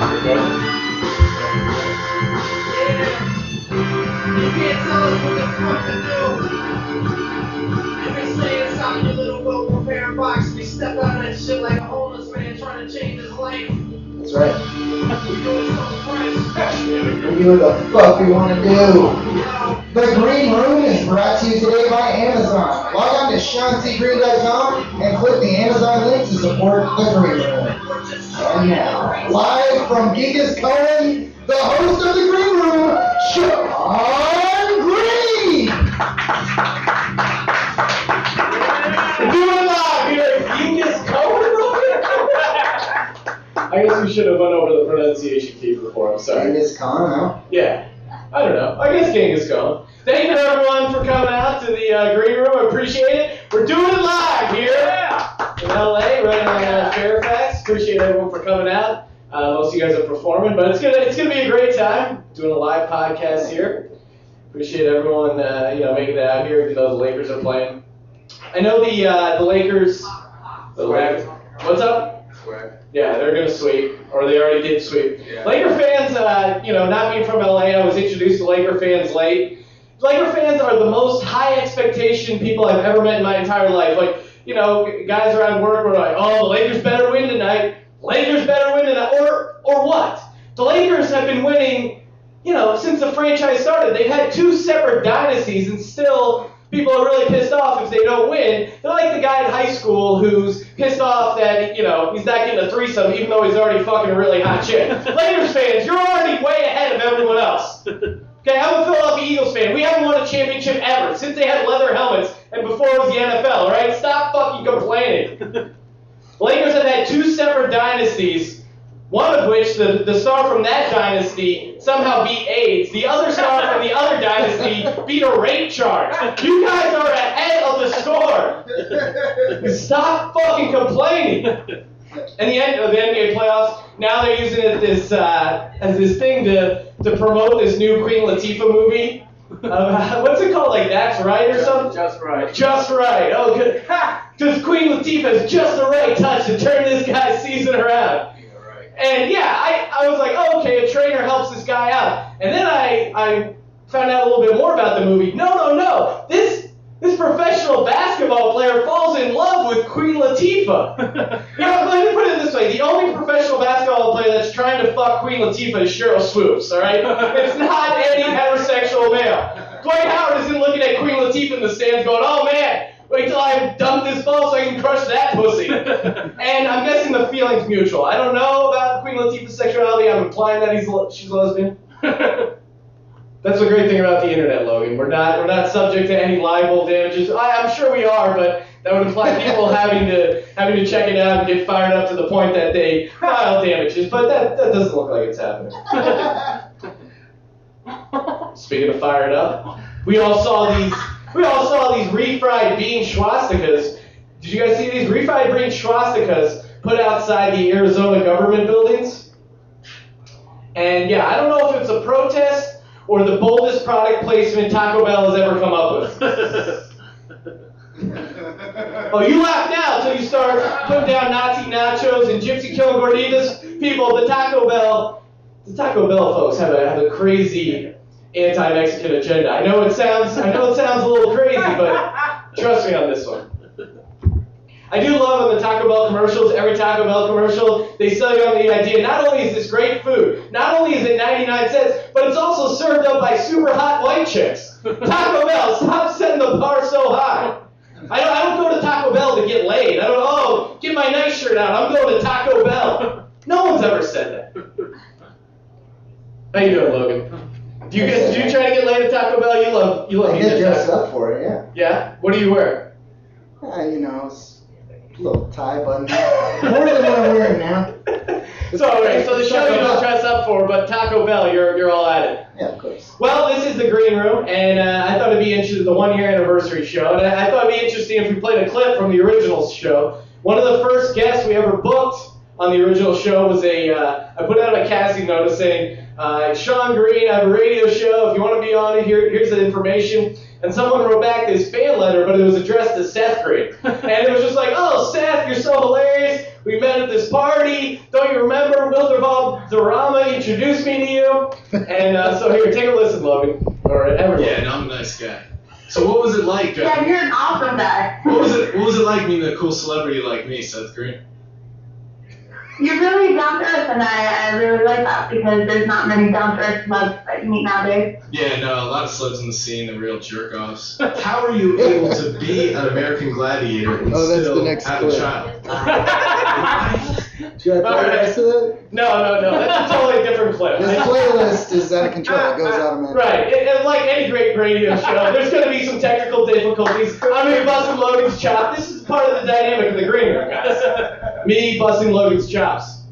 That's right. We do it so fresh. We step out of that shit like a homeless man trying to change his life. That's right. We do what the fuck we want to do. The Green Room is brought to you today by Amazon. Log on to SeanCGreen.com and click the Amazon link to support the Green Room. And now, live from Gigas Cohen, the host of the Green Room, Sean Green. Doing live here at Genghis Cohen. I guess we should have went over the pronunciation key before. I'm sorry. Gigas Khan, huh? Yeah. I don't know. I guess Genghis Khan. Thank you everyone for coming out to the uh, green room. I appreciate it. We're doing it live here in LA, right on uh, Fairfax. Appreciate everyone for coming out. Uh, most of you guys are performing, but it's gonna it's gonna be a great time doing a live podcast here. Appreciate everyone uh, you know making it out here, even though the Lakers are playing. I know the uh, the Lakers. The Lakers. What's up? Yeah, they're gonna sweep, or they already did sweep. Yeah. Laker fans, uh, you know, not being from LA, I was introduced to Laker fans late. Laker fans are the most high expectation people I've ever met in my entire life. Like, you know, guys around work were like, "Oh, the Lakers better win tonight. Lakers better win tonight," or or what? The Lakers have been winning, you know, since the franchise started. They've had two separate dynasties, and still people are really pissed off if they don't win. They're like the guy in high school who's pissed off that, you know, he's not getting a threesome even though he's already fucking a really hot chick. Lakers fans, you're already way ahead of everyone else. Okay, I'm a Philadelphia Eagles fan. We haven't won a championship ever since they had leather helmets and before it was the NFL, right? Stop fucking complaining. Lakers have had two separate dynasties, one of which, the, the star from that dynasty, somehow beat AIDS. The other star from the other dynasty beat a rape charge. You guys are ahead of the score. Stop fucking complaining. And the end of the NBA playoffs, now they're using it this uh, as this thing to to promote this new Queen Latifah movie. Uh, what's it called? Like that's right or something? Just right. Just right. Oh, good. Because Queen Latifah is just the right touch to turn this guy's season around. Yeah, right. And yeah, I, I was like, oh, okay, a trainer helps this guy out. And then I, I found out a little bit more about the movie. No, no, no. This this professional basketball player falls in love with Queen Latifah. you know, let me put it this way: the only professional basketball player that's trying to fuck Queen Latifah is Sheryl Swoopes. All right, it's not any heterosexual male. Dwight Howard isn't looking at Queen Latifah in the stands going, "Oh man, wait till I dunk this ball so I can crush that pussy." and I'm guessing the feeling's mutual. I don't know about Queen Latifah's sexuality. I'm implying that he's she's a lesbian. That's the great thing about the internet, Logan. We're not we're not subject to any libel damages. I, I'm sure we are, but that would imply people having to having to check it out and get fired up to the point that they file damages. But that, that doesn't look like it's happening. Speaking of fired up, we all saw these we all saw these refried bean swastikas. Did you guys see these refried bean swastikas put outside the Arizona government buildings? And yeah, I don't know if it's a protest or the boldest product placement Taco Bell has ever come up with. Oh, you laugh now until you start putting down Nazi nachos and gypsy killing gorditas. People, the Taco Bell, the Taco Bell folks have a, have a crazy anti-Mexican agenda. I know it sounds, I know it sounds a little crazy, but trust me on this one. I do love in the Taco Bell commercials, every Taco Bell commercial, they sell you on the idea, not only is this great food, not only is it 99 cents, but it's also served up by super hot white chicks. Taco Bell, stop setting the bar so high. I don't, I don't go to Taco Bell to get laid. I don't, oh, get my nice shirt out. I'm going to Taco Bell. No one's ever said that. How you doing, Logan? Do you get, do you try to get laid at Taco Bell? You love, you love I get dressed up for it, yeah. Yeah? What do you wear? Uh, you know, little tie button. More than what I'm wearing now. So, okay, so the show you don't dress up for, but Taco Bell, you're, you're all at it. Yeah, of course. Well, this is the green room, and uh, I thought it'd be interesting, the one year anniversary show, and I, I thought it'd be interesting if we played a clip from the original show. One of the first guests we ever booked on the original show was a, uh, I put out a casting notice saying, uh, Sean Green, I have a radio show, if you want to be on it, here, here's the information. And someone wrote back this fan letter, but it was addressed to Seth Green. And it was just like, oh, Seth, you're so hilarious. We met at this party. Don't you remember? Wilmer Valderrama introduced me to you. And uh, so here, take a listen, Logan. Or everyone. Yeah, no, I'm a nice guy. So what was it like? Yeah, Uh, you're an awesome guy. what was it? What was it like meeting a cool celebrity like me, Seth Green? You're really down to earth, and I, I really like that because there's not many down to earth slugs that you meet nowadays. Yeah, no, a lot of slugs in the scene, the real jerk offs. How are you able to be an American gladiator and Oh, that's still the next have clip. a child? Should I play the rest of it? no, no, no. That's a totally different clip. This playlist is out of control. It goes automatically. Right, and, and like any great radio show, there's going to be some technical difficulties. I'm going to be busting Logan's chop. This is part of the dynamic of the green room, guys. Me busting Logan's chops.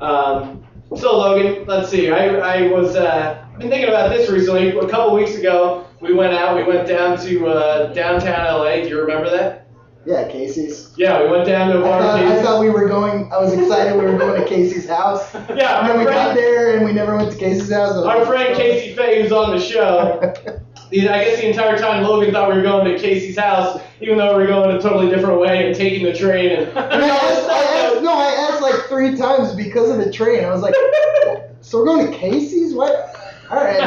Um, so Logan, let's see. I, I was uh, been thinking about this recently. A couple weeks ago, we went out. We went down to uh, downtown LA. Do you remember that? Yeah, Casey's. Yeah, we went down to I thought, I thought we were going. I was excited we were going to Casey's house. yeah, And then we got there and we never went to Casey's house. Our friend Casey Faye, who's on the show. I guess the entire time Logan thought we were going to Casey's house, even though we were going a totally different way and taking the train. And, And I asked, I asked, no, I asked like three times because of the train. I was like, so we're going to Casey's? What? All right.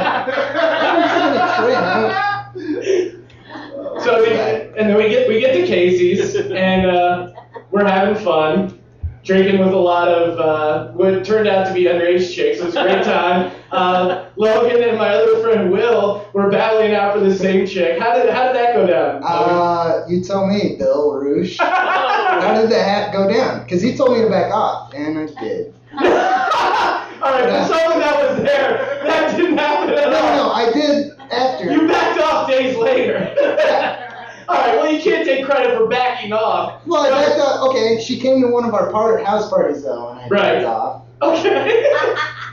Train. I so the, and then we get we get to Casey's and uh, we're having fun, drinking with a lot of uh, what turned out to be underage chicks. It was a great time. Uh, Logan and my other friend Will were battling out for the same chick. How did how did that go down? Uh, you tell me, Bill Roosh. How did that go down? Because he told me to back off, and I did. All right, for someone that was there, that didn't happen at No, all. no, I did after. You backed off days later. All right, well, you can't take credit for backing off. Well, I backed off. Okay, she came to one of our part, house parties though, and I Right. backed off. Okay.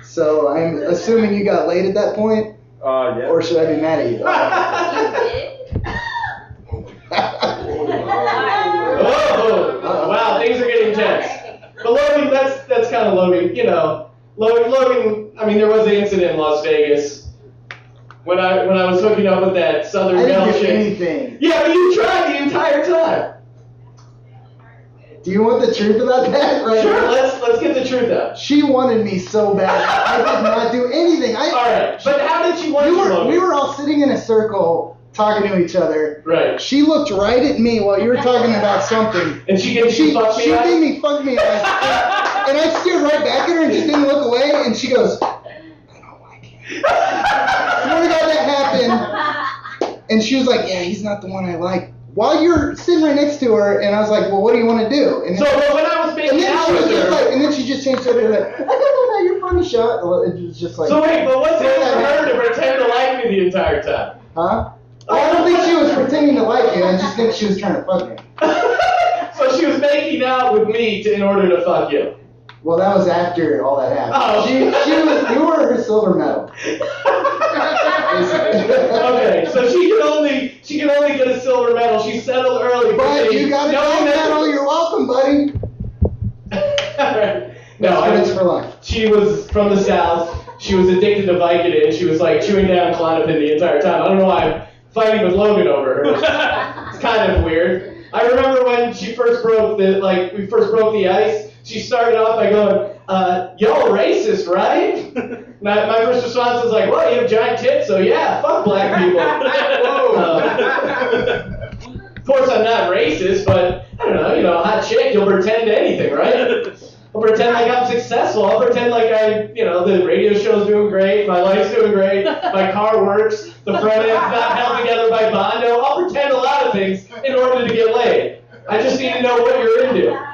So I'm assuming you got laid at that point, Uh, yeah. or should I be mad at you? oh, wow, things are getting tense. But Logan, that's that's kind of Logan. You know, Logan. Logan. I mean, there was the incident in Las Vegas when I when I was hooking up with that Southern I Belle didn't do chick. anything. Yeah, but you tried the entire time. Do you want the truth about that? Right. Sure, let's let's get the truth out. She wanted me so bad. I did not do anything. I. All right, but how did you want to were we were all sitting in a circle talking to each other. right, She looked right at me while you were talking about something. and she gave She you fuck me she up? made me fuck me, and I, and I stared right back at her and just didn't look away. And she goes, "I don't like him." Swear to happened. And she was like, "Yeah, he's not the one I like." While you're sitting right next to her, and I was like, "Well, what do you want to do?" And So then, when I was making out she with just her. like, and then she just changed her like, "I don't know, you're funny shot." Well, It was just like, so wait, but what's it for her to pretend to like me the entire time? huh? Oh, I don't think she was pretending to like you. I just think she was trying to fuck me. so she was making out with me to, in order to fuck you. Well, that was after all that happened. Oh. She, she was, you were her silver medal. okay, so she can only she can only get a silver medal. She settled early. But you got a gold medal. You're welcome, buddy. Alright. no, I, it's for life. she was from the south. She was addicted to Vicodin. She was like chewing down Klonopin the entire time. I don't know why I'm fighting with Logan over her. it's kind of weird. I remember when she first broke the like we first broke the ice. She started off by going, uh, "Y'all racist, right?" my, my first response was like, "Well, you have giant tits, so yeah, fuck black people." Uh, of course, I'm not racist, but I don't know. You know, a hot chick, you'll pretend anything, right? I'll pretend like I'm successful. I'll pretend like I, you know, the radio show's doing great, my life's doing great, my car works, the front end's not held together by Bondo. I'll pretend a lot of things in order to get laid. I just need to know what you're into.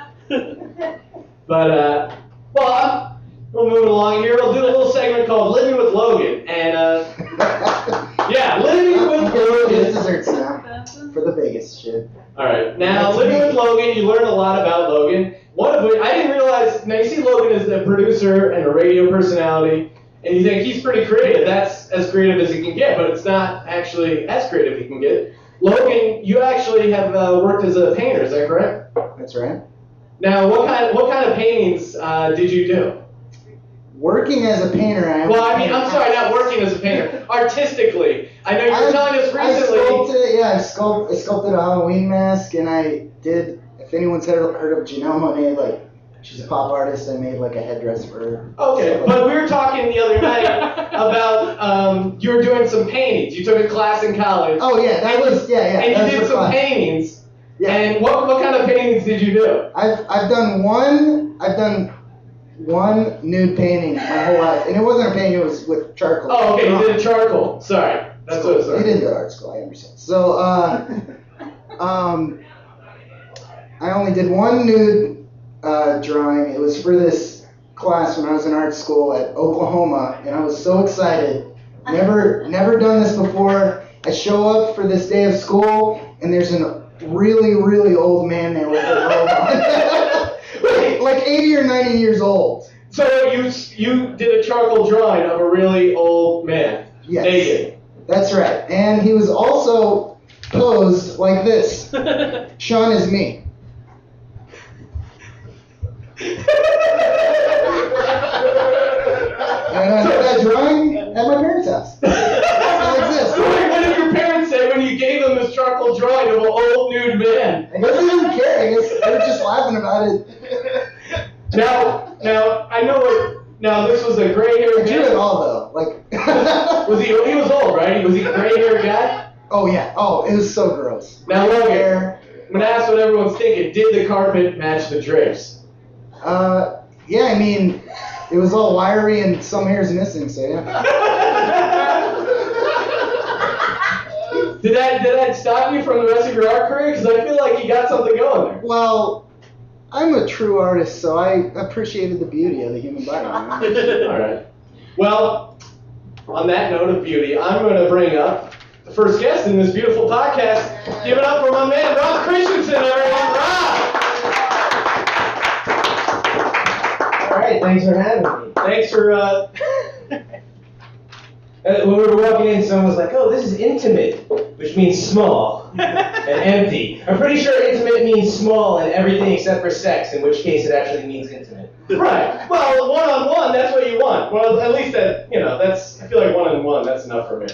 But, uh, well, I'm, we're moving along here. We'll do a little segment called Living with Logan. And, uh, yeah, Living with Logan. get desserts now for the Vegas shit. All right. Now, living with Logan, you learn a lot about Logan. One of which I didn't realize. Now you see Logan as a producer and a radio personality, and you think he's pretty creative. That's as creative as he can get, but it's not actually as creative as he can get. Logan, you actually have uh, worked as a painter. Is that correct? That's right. Now, what kind of, what kind of paintings uh, did you do? Working as a painter, I Well, I mean, I'm sorry, not working as a painter. Artistically, I know you were I- telling us recently. I sculpted, yeah, I, sculpt, I sculpted a Halloween mask, and I did. If anyone's ever heard of Janelle Monae, like She's a pop artist. I made like a headdress for her. Okay, but we were talking the other night about um, you were doing some paintings. You took a class in college. Oh yeah, that was yeah yeah. and you did some fun. paintings. Yeah. And what, what kind of paintings did you do? I've I've done one. I've done one nude painting my whole life, and it wasn't a painting. It was with charcoal. Oh, okay, you did a charcoal. Sorry. That's what it You didn't go to art school. I understand. So uh, um, I only did one nude uh, drawing. It was for this class when I was in art school at Oklahoma, and I was so excited. Never, never done this before. I show up for this day of school, and there's a really, really old man there with a robe on, like, like 80 or 90 years old. So you you did a charcoal drawing of a really old man. Yes. Naked. That's right. And he was also posed like this. Sean is me. And I did that drawing at my parents' house. Man? I guess they didn't care. I guess they were just laughing about it. Now, now I know what. Now this was a gray-haired I drew it all though. Like, Was he? He was old, right? Was he a gray-haired guy? oh yeah. Oh, it was so gross. Now, Logan. hair. I'm gonna ask what everyone's thinking. Did the carpet match the drapes? Uh, yeah. I mean, it was all wiry and some hairs missing. So yeah. Did that did that stop you from the rest of your art career? Because I feel like you got something going there. Well, I'm a true artist, so I appreciated the beauty of the human body. All right. Well, on that note of beauty, I'm going to bring up the first guest in this beautiful podcast. Give it up for my man Rob Christensen, everyone. Rob. All right, thanks for having me. Thanks for. Uh, Uh, when we were walking in, someone was like, "Oh, this is intimate," which means small and empty. I'm pretty sure intimate means small and everything except for sex, in which case it actually means intimate. right. Well, one on one, that's what you want. Well, at least that you know. That's. I feel like one on one. That's enough for me.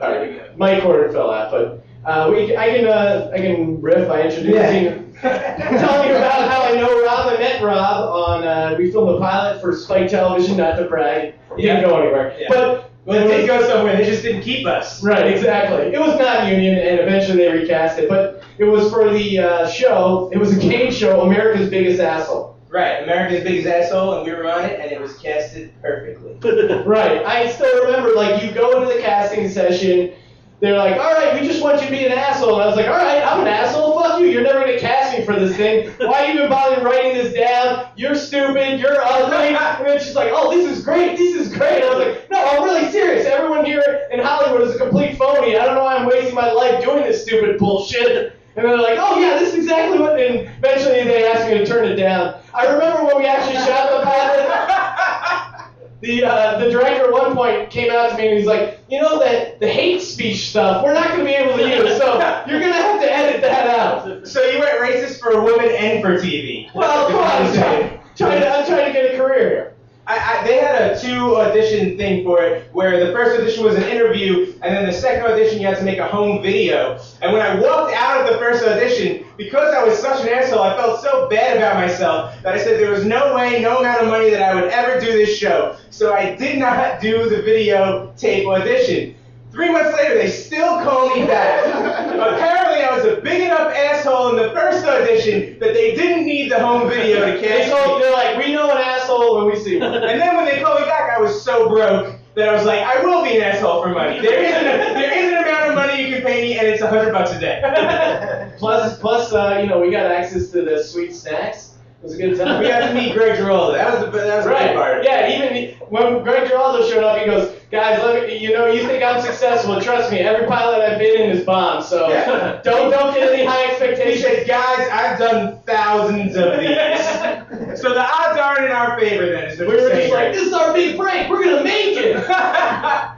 All right. My quarter fell out, but uh, we. I can. Uh, I can riff by introducing. telling you about how I know Rob. I met Rob on. Uh, we filmed a pilot for Spike Television, not to brag. It didn't go anywhere. Yeah. But It did go somewhere. They just didn't keep us. Right, exactly. It was not union, and eventually they recast it. But it was for the uh, show. It was a game show, America's Biggest Asshole. Right, America's Biggest Asshole, and we were on it, and it was casted perfectly. Right. I still remember, like, you go into the casting session. They're like, all right, we just want you to be an asshole. And I was like, all right, I'm an asshole. Fuck you. You're never going to cast me for this thing. Why are you even bother writing this down? You're stupid. You're ugly. And she's like, oh, this is great. This is great. And I was like, no, I'm really serious. Everyone here in Hollywood is a complete phony. I don't know why I'm wasting my life doing this stupid bullshit. And then they're like, oh, yeah, this is exactly what. And eventually they asked me to turn it down. I remember when we actually shot the pilot. The, uh, the director at one point came out to me and he's like, you know that the hate speech stuff, we're not going to be able to use, so you're going to have to edit that out. So you went racist for women and for TV. Well, come on, I'm trying, trying to, I'm trying to get a career here. I, I, they had a two audition thing for it where the first audition was an interview and then the second audition you had to make a home video. And when I walked out of the first audition, because I was such an asshole, I felt so bad about myself that I said there was no way, no amount of money that I would ever do this show. So I did not do the video tape audition. Three months later, they still call me back. Apparently, I was a big enough asshole in the first audition that they didn't need the home video to told, me. they're like, we know an asshole when we see one. And then when they called me back, I was so broke that I was like, I will be an asshole for money. There is an, there is an amount of money you can pay me, and it's a hundred bucks a day. plus, plus, uh, you know, we got access to the sweet snacks. It was a good time. we got to meet Greg Giraldo. That was the that was Right. part. Yeah, even when Greg Giraldo showed up, he goes, guys, you know, you think I'm successful. Trust me, every pilot I've been in is bombed. So Yeah. don't don't get any high He expectations. said, guys, I've done thousands of these. so the odds aren't in our favor then. Is We were just like, this is our big break. We're gonna make it.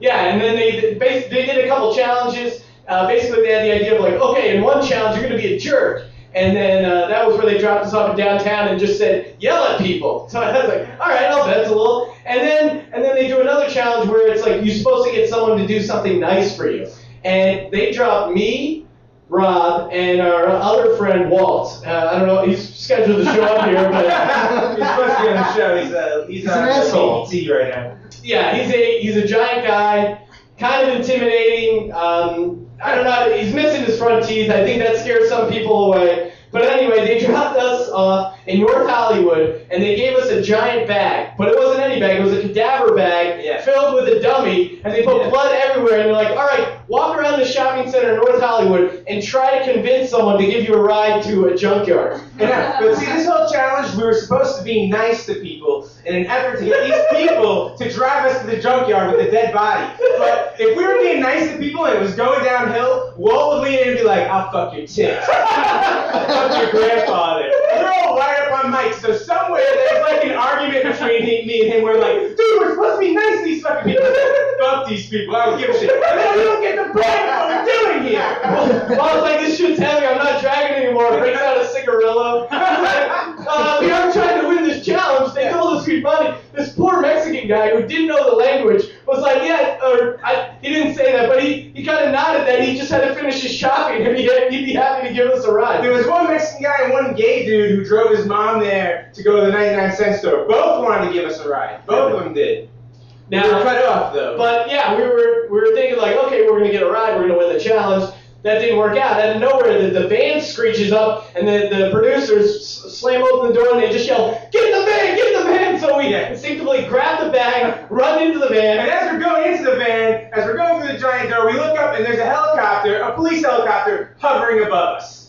Yeah, and then they did- they did a couple challenges. Uh, basically, they had the idea of like, okay, in one challenge you're gonna be a jerk, and then uh, that was where they dropped us off in downtown and just said yell at people. So I was like, all right, I'll bet it's a little. And then and then they do another challenge where it's like you're supposed to get someone to do something nice for you, and they dropped me, Rob, and our other friend Walt. Uh, I don't know, he's scheduled to show up here, but he's supposed to be on the show. He's uh, he's, He's on an asshole. CBT right now. yeah, he's a he's a giant guy, kind of intimidating. Um, I don't know, he's missing his front teeth. I think that scares some people away. But anyway, they dropped us off in North Hollywood, and they gave us a giant bag. But it wasn't any bag; it was a cadaver bag Yeah. filled with a dummy, and they put Yeah. blood everywhere. And they're like, "All right, walk around the shopping center in North Hollywood and try to convince someone to give you a ride to a junkyard." Yeah, but see, this whole challenge, we were supposed to be nice to people in an effort to get these people to drive us to the junkyard with a dead body. But if we were being nice to people and it was going downhill, Walt would lean in and be like, I'll fuck your tits. I'll fuck your grandfather. And we're all wired up on mics, so somewhere there's like an argument between me and him. We're like, dude, we're supposed to be nice to these fucking people. fuck these people, I don't give a shit. And then we don't get the point of what we're doing here. Well, it's like this shit's heavy. I'm not dragging anymore. Breaks out a cigarillo. uh, we are trying to win this challenge. They told us we'd money. This poor Mexican guy who didn't know the language was like, yeah, or I, he didn't say that, but he, he kind of nodded that he just had to finish his shopping and he, he'd be happy to give us a ride. There was one Mexican guy and one gay dude who drove his mom there to go to the 99 cent store. Both wanted to give us a ride. Both of them did. Now, we were cut off though. but yeah, we were we were thinking like, okay, we're gonna get a ride. We're gonna win the challenge. That didn't work out. Out of nowhere, the, the van screeches up, and the, the producers slam open the door, and they just yell, "Get in the van! Get in the van!" So we Yeah. instinctively grab the bag, run into the van. and as we're going into the van, as we're going through the giant door, we look up and there's a helicopter, a police helicopter, hovering above us.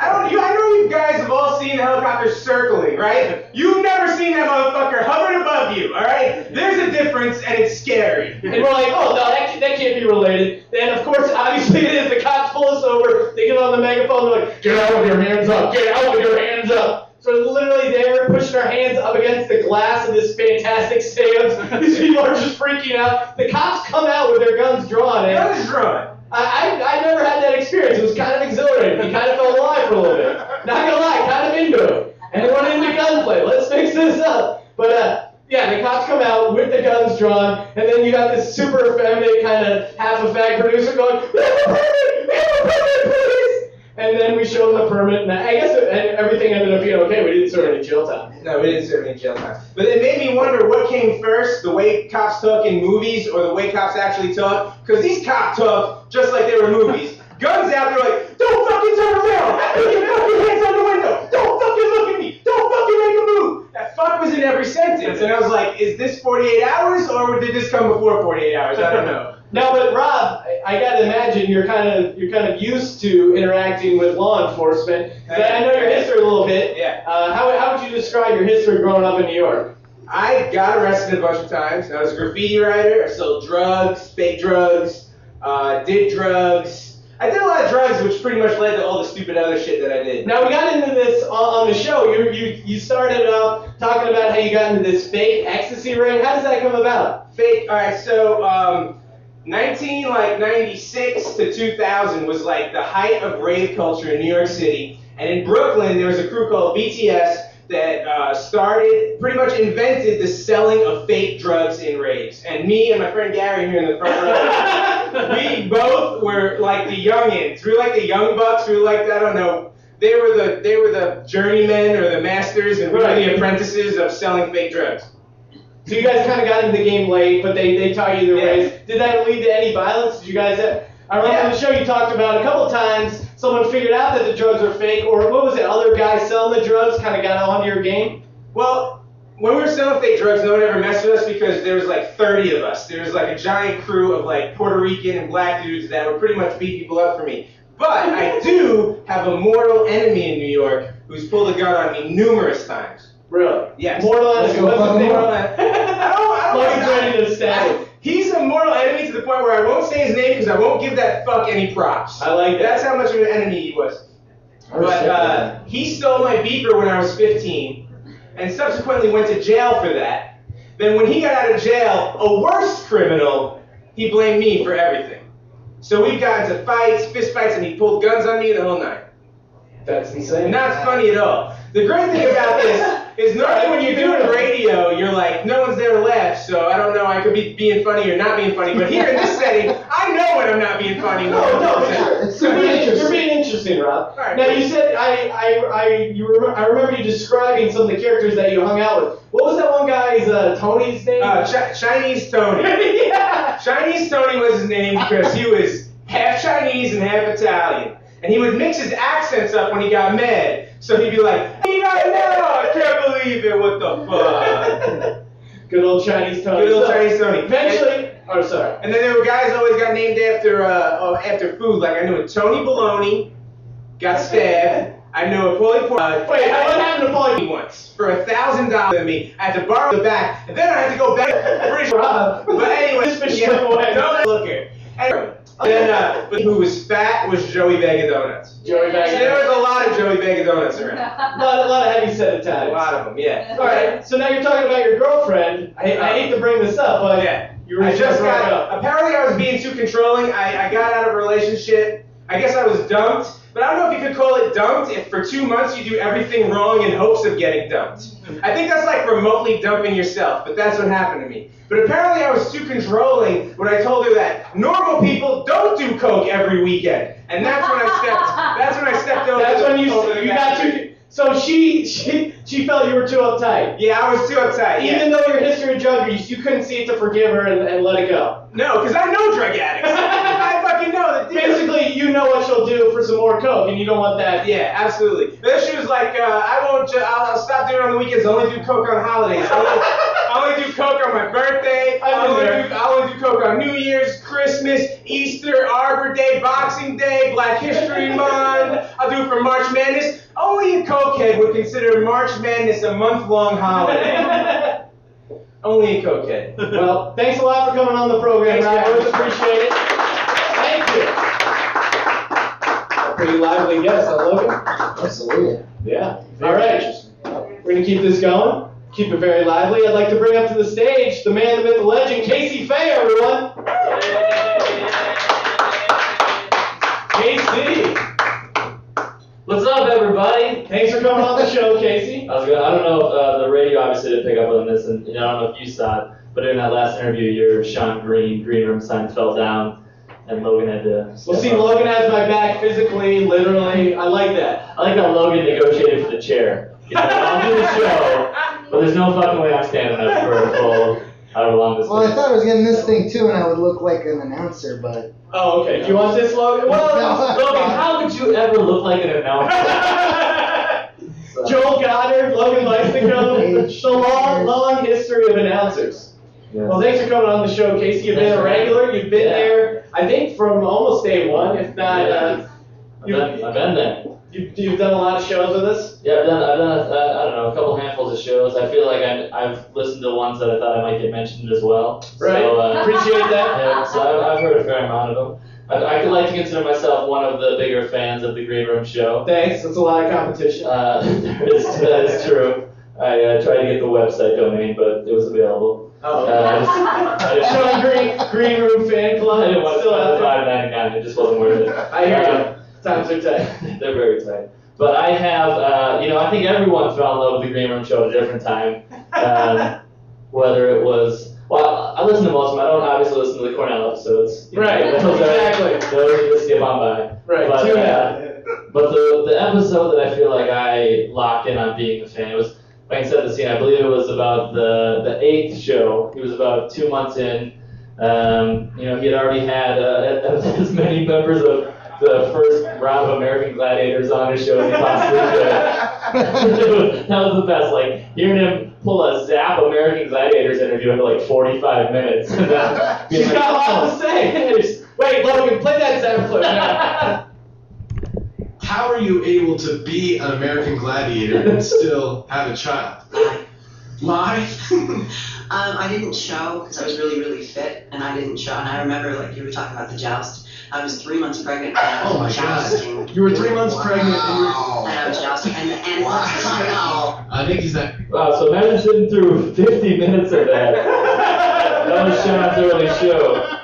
I don't. You, I know you guys have all seen the helicopter circling, right? You've never seen that motherfucker hovering above you, all right? There's a difference, and it's scary. And we're like, oh, no, that, that can't be related. Then, of course, obviously it is. The cops pull us over. They get on the megaphone. They're like, get out with your hands up. Get out with your hands up. So we're literally there, pushing our hands up against the glass of this fantastic stance. These people are just freaking out. The cops come out with their guns drawn. Eh? And Gun is drawn. I, I, I never had that experience. It was kind of exhilarating. You kind of felt alive for a little bit. Not gonna lie, kind of into it. And went into gunplay. Let's fix this up. But uh, yeah, the cops come out with the guns drawn, and then you got this super effeminate kind of half a producer going, "We have a permit! We have a permit, please!" And then we showed the permit, and I guess everything ended up being okay. We didn't serve any jail time. No, we didn't serve any jail time. But it made me wonder what came first, the way cops talk in movies or the way cops actually talk. Because these cops talk just like they were movies. Guns out, they're like, don't fucking turn around! Put your fucking hands on the window! Don't fucking look at me! Don't fucking make a move! That fuck was in every sentence. And I was like, is this 48 hours or did this come before 48 hours? I don't know. No, but Rob, I, I gotta imagine you're kind of you're kind of used to interacting with law enforcement. I know your history a little bit. Yeah. Uh, how, how would you describe your history growing up in New York? I got arrested a bunch of times. I was a graffiti writer. I sold drugs, fake drugs, uh, did drugs. I did a lot of drugs, which pretty much led to all the stupid other shit that I did. Now we got into this on, on the show. You you you started off talking about how you got into this fake ecstasy ring. How does that come about? Fake. All right, so um, 19 like 96 to 2000 was like the height of rave culture in New York City, and in Brooklyn there was a crew called BTS that uh, started, pretty much invented the selling of fake drugs in raves. And me and my friend Gary here in the front row. we both were like the youngins. We were like the young bucks. We were like I don't know. They were the they were the journeymen or the masters, and we were the apprentices of selling fake drugs. So you guys kind of got into the game late, but they, they taught you the Yeah. ways. Did that lead to any violence? Did you guys? Have, I remember on the show you talked about a couple times someone figured out that the drugs were fake, or what was it? Other guys selling the drugs kind of got onto your game. Well, when we were selling fake drugs, no one ever messed with us because there was like 30 of us. There was like a giant crew of like Puerto Rican and black dudes that would pretty much beat people up for me. But I do have a mortal enemy in New York who's pulled a gun on me numerous times. Really? Yes. Mortal enemy. What's name? Mortal up. I don't, I don't Logan's ready to stab. He's a mortal enemy to the point where I won't say his name because I won't give that fuck any props. I like that. That's how much of an enemy he was. But uh, he stole my beeper when I was 15 and subsequently went to jail for that. Then when he got out of jail, a worse criminal, he blamed me for everything. So we got into fights, fist fights, and he pulled guns on me the whole night. That's insane. Not funny at all. The great thing about this is normally when you're doing radio, you're like, no one's there to laugh, so I don't know, I could be being funny or not being funny, but here in this setting, I know when I'm not being funny. No, no, 100%. you're, It's super being, interesting. you're being interesting, Rob. Alright, now you said I, I, I, you rem- I remember you describing some of the characters that you hung out with. What was that one guy's uh, Tony's name? Uh, Chi- Chinese Tony. yeah. Chinese Tony was his name because he was half Chinese and half Italian. And he would mix his accents up when he got mad. So he'd be like, right now, I can't believe it, what the fuck? Good old Chinese Tony. Good old So, Chinese Tony. Eventually, oh sorry. And then there were guys always got named after uh, oh, after food. Like I knew a Tony Baloney got stabbed. I knew a Paulie Por- uh, Wait, what happened to Paulie? once for a thousand dollars of me. I had to borrow the back, and then I had to go back. British Rob. But anyway, Just fish yeah, away. don't look here. Anyway, then uh, but who was fat was Joey Bag of Donuts. Joey So there Bag. was a lot of Joey Bag of Donuts around. A lot, a lot of heavy set A lot of them, yeah. All right, so now you're talking about your girlfriend. I, I hate to bring this up, but Yeah. you were I just broke got. up. Apparently, I was being too controlling. I, I got out of a relationship. I guess I was dumped. But I don't know if you could call it dumped if for two months you do everything wrong in hopes of getting dumped. Mm-hmm. I think that's like remotely dumping yourself, but that's what happened to me. But apparently, I was too controlling when I told her that normal people don't do coke every weekend, and that's when I stepped. That's when I stepped over. That's the- when you over you got too. So she she she felt you were too uptight. Yeah, I was too uptight. Yeah. Even though your history of drug use, you couldn't see it to forgive her and, and let it go. no, because I know drug addicts. Fucking know that. Basically, you know what she'll do for some more coke, and you don't want that. Yeah, absolutely. Then she was like, uh, I won't. Ju- I'll, I'll stop doing it on the weekends. I only do coke on holidays. I only, I only do coke on my birthday. I only, do, I only do coke on New Year's, Christmas, Easter, Arbor Day, Boxing Day, Black History Month. I'll do it for March Madness. Only a cokehead would consider March Madness a month-long holiday. only a cokehead. well, thanks a lot for coming on the program, Thanks, guys. Appreciate it. Thank you. A pretty lively guest, I love it. Absolutely. Yeah. All right. We're gonna keep this going. Keep it very lively. I'd like to bring up to the stage the man, the myth, the legend, Casey Fay, everyone. Casey, What's up, everybody? thanks for coming on the show, Casey. I was gonna, I don't know if uh, the radio obviously didn't pick up on this, and you know, I don't know if you saw it, but in that last interview, your Sean Green green room sign fell down, and Logan had to. Well, see, up. Logan has my back physically, literally. I like that. I like how Logan negotiated for the chair. He's like, I'll do the show, but there's no fucking way I'm standing up for a full however long this Well, I thought I was getting this thing too, and I would look like an announcer, but Oh, okay. Do you want this, Logan? Well, Logan, how would you ever look like an announcer? So- Joel Godard, Logan Lystico, the long, long history of announcers. Yeah. Well, thanks for coming on the show, Casey. You've been a regular. You've been Yeah. there, I think, from almost day one, if not. Uh, I've been, I've been there. you, you've done a lot of shows with us. Yeah, I've done, I've done, uh, I don't know, a couple handfuls of shows. I feel like I, I've listened to ones that I thought I might get mentioned as well. Right. So, uh, Appreciate that. yeah, so I've, I've heard a fair amount of them. I, I could like to consider myself one of the bigger fans of the Green Room Show. Thanks. That's a lot of competition. Uh, there is, that is true. I uh, tried to get the website domain, but it was available. Oh. Uh, I just, I just, Sean Green, Green Room Fan Club. I didn't want to still out spend the there. five ninety nine. It just wasn't worth it. I hear Uh, you. Times are tight. They're very tight. But I have, uh, you know, I think everyone fell in love with the Green Room Show at a different time. Um, whether it was, well, I listen to most of them. I don't obviously listen to the Cornell episodes. You know, Right, those are- exactly. Those you just skip on by. Right. But, uh. But the, the episode that I feel like I locked in on being a fan was, I said, the scene. I believe it was about the the eighth show. He was about two months in. Um, you know, he had already had uh, as many members of the first round of American Gladiators on his show as he possibly could. that was the best. Like hearing him pull a Zap American Gladiators interview into like 45 minutes. And then being She's like, got a lot to say. Wait, Logan, play that Zap clip now. How are you able to be an American gladiator and still have a child? Lie? Um, I didn't show because I was really, really fit, and I didn't show. And I remember, like you were talking about the joust. I was three months pregnant, and I was Oh my jousting. God. You were three months pregnant and you were. And I was jousting, and and what's I know. I think he's that. Wow, so imagine sitting through 50 minutes of that. That was Sean's early show.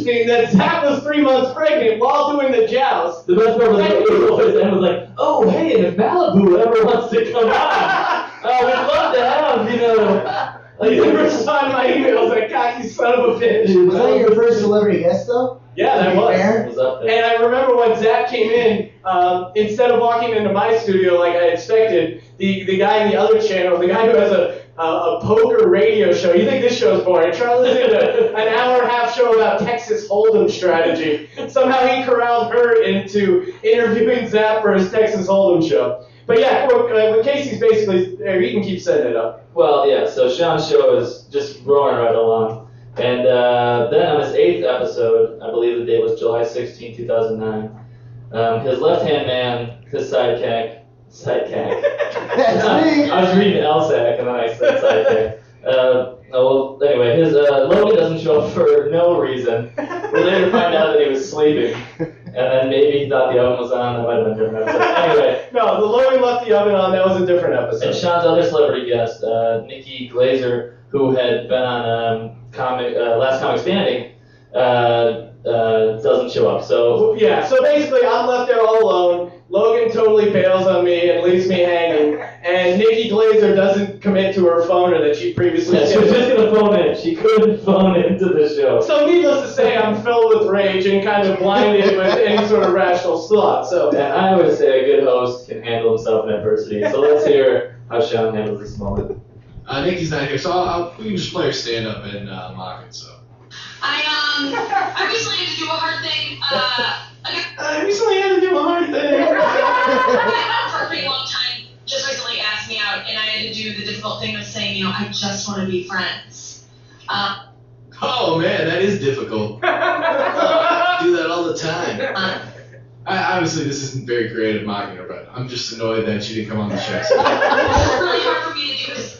Interesting that Zap was three months pregnant while doing the joust. The best part was that it always end was like, oh, hey, and if Malibu ever wants to come on, uh, we'd love to have, you know, He didn't respond to my emails. That cocky son of a bitch. Was that your first celebrity guest though? Yeah, that was. fair? It was up there. And I remember when Zap came in, um, instead of walking into my studio like I expected, the, the guy in the other channel, the guy who has a, a, a poker radio show, you think this show's boring. Try to listen to an hour and a half show about Texas Hold'em strategy. Somehow he corralled her into interviewing Zach for his Texas Hold'em show. But yeah, well, uh, Casey's basically, there, he can keep setting it up. Well, yeah, so Sean's show is just roaring right along. And uh, then on his eighth episode, I believe the date was July 16, 2009, um, his left hand man, his sidekick, sidekick. That's me. I was reading LSAC and then I said sidekick. Uh, well, anyway, his uh, Logan doesn't show up for no reason. We later find out that he was sleeping, and then maybe he thought the oven was on. That might have been a different episode. Anyway, No, the Logan left the oven on. That was a different episode. and episode. Sean's other celebrity guest, uh, Nikki Glazer, who had been on um, comic uh, Last Comic Standing, uh, uh, doesn't show up. So Yeah, so basically I'm left there all alone. Logan totally bails on me and leaves me hanging. And Nikki Glazer doesn't commit to her phoner that she previously yeah, she was just did. gonna phone in. She couldn't phone into the show. So needless to say, I'm filled with rage and kind of blinded with any sort of rational thought. So And I would say a good host can handle himself in adversity. So let's hear how Sean handles this moment. Uh, Nikki's not here, so I'll, I'll, we can just play her stand up and uh, mock it. So. I um I recently had to do a hard thing. Uh, I recently had to do a hard thing. for a pretty long time. Just recently asked me out, and I had to do the difficult thing of saying, you know, I just want to be friends. Um, Oh man, that is difficult. I do that all the time. uh, I, obviously, this isn't very creative mocking her, but I'm just annoyed that she didn't come on the show. it's really hard for me to do because I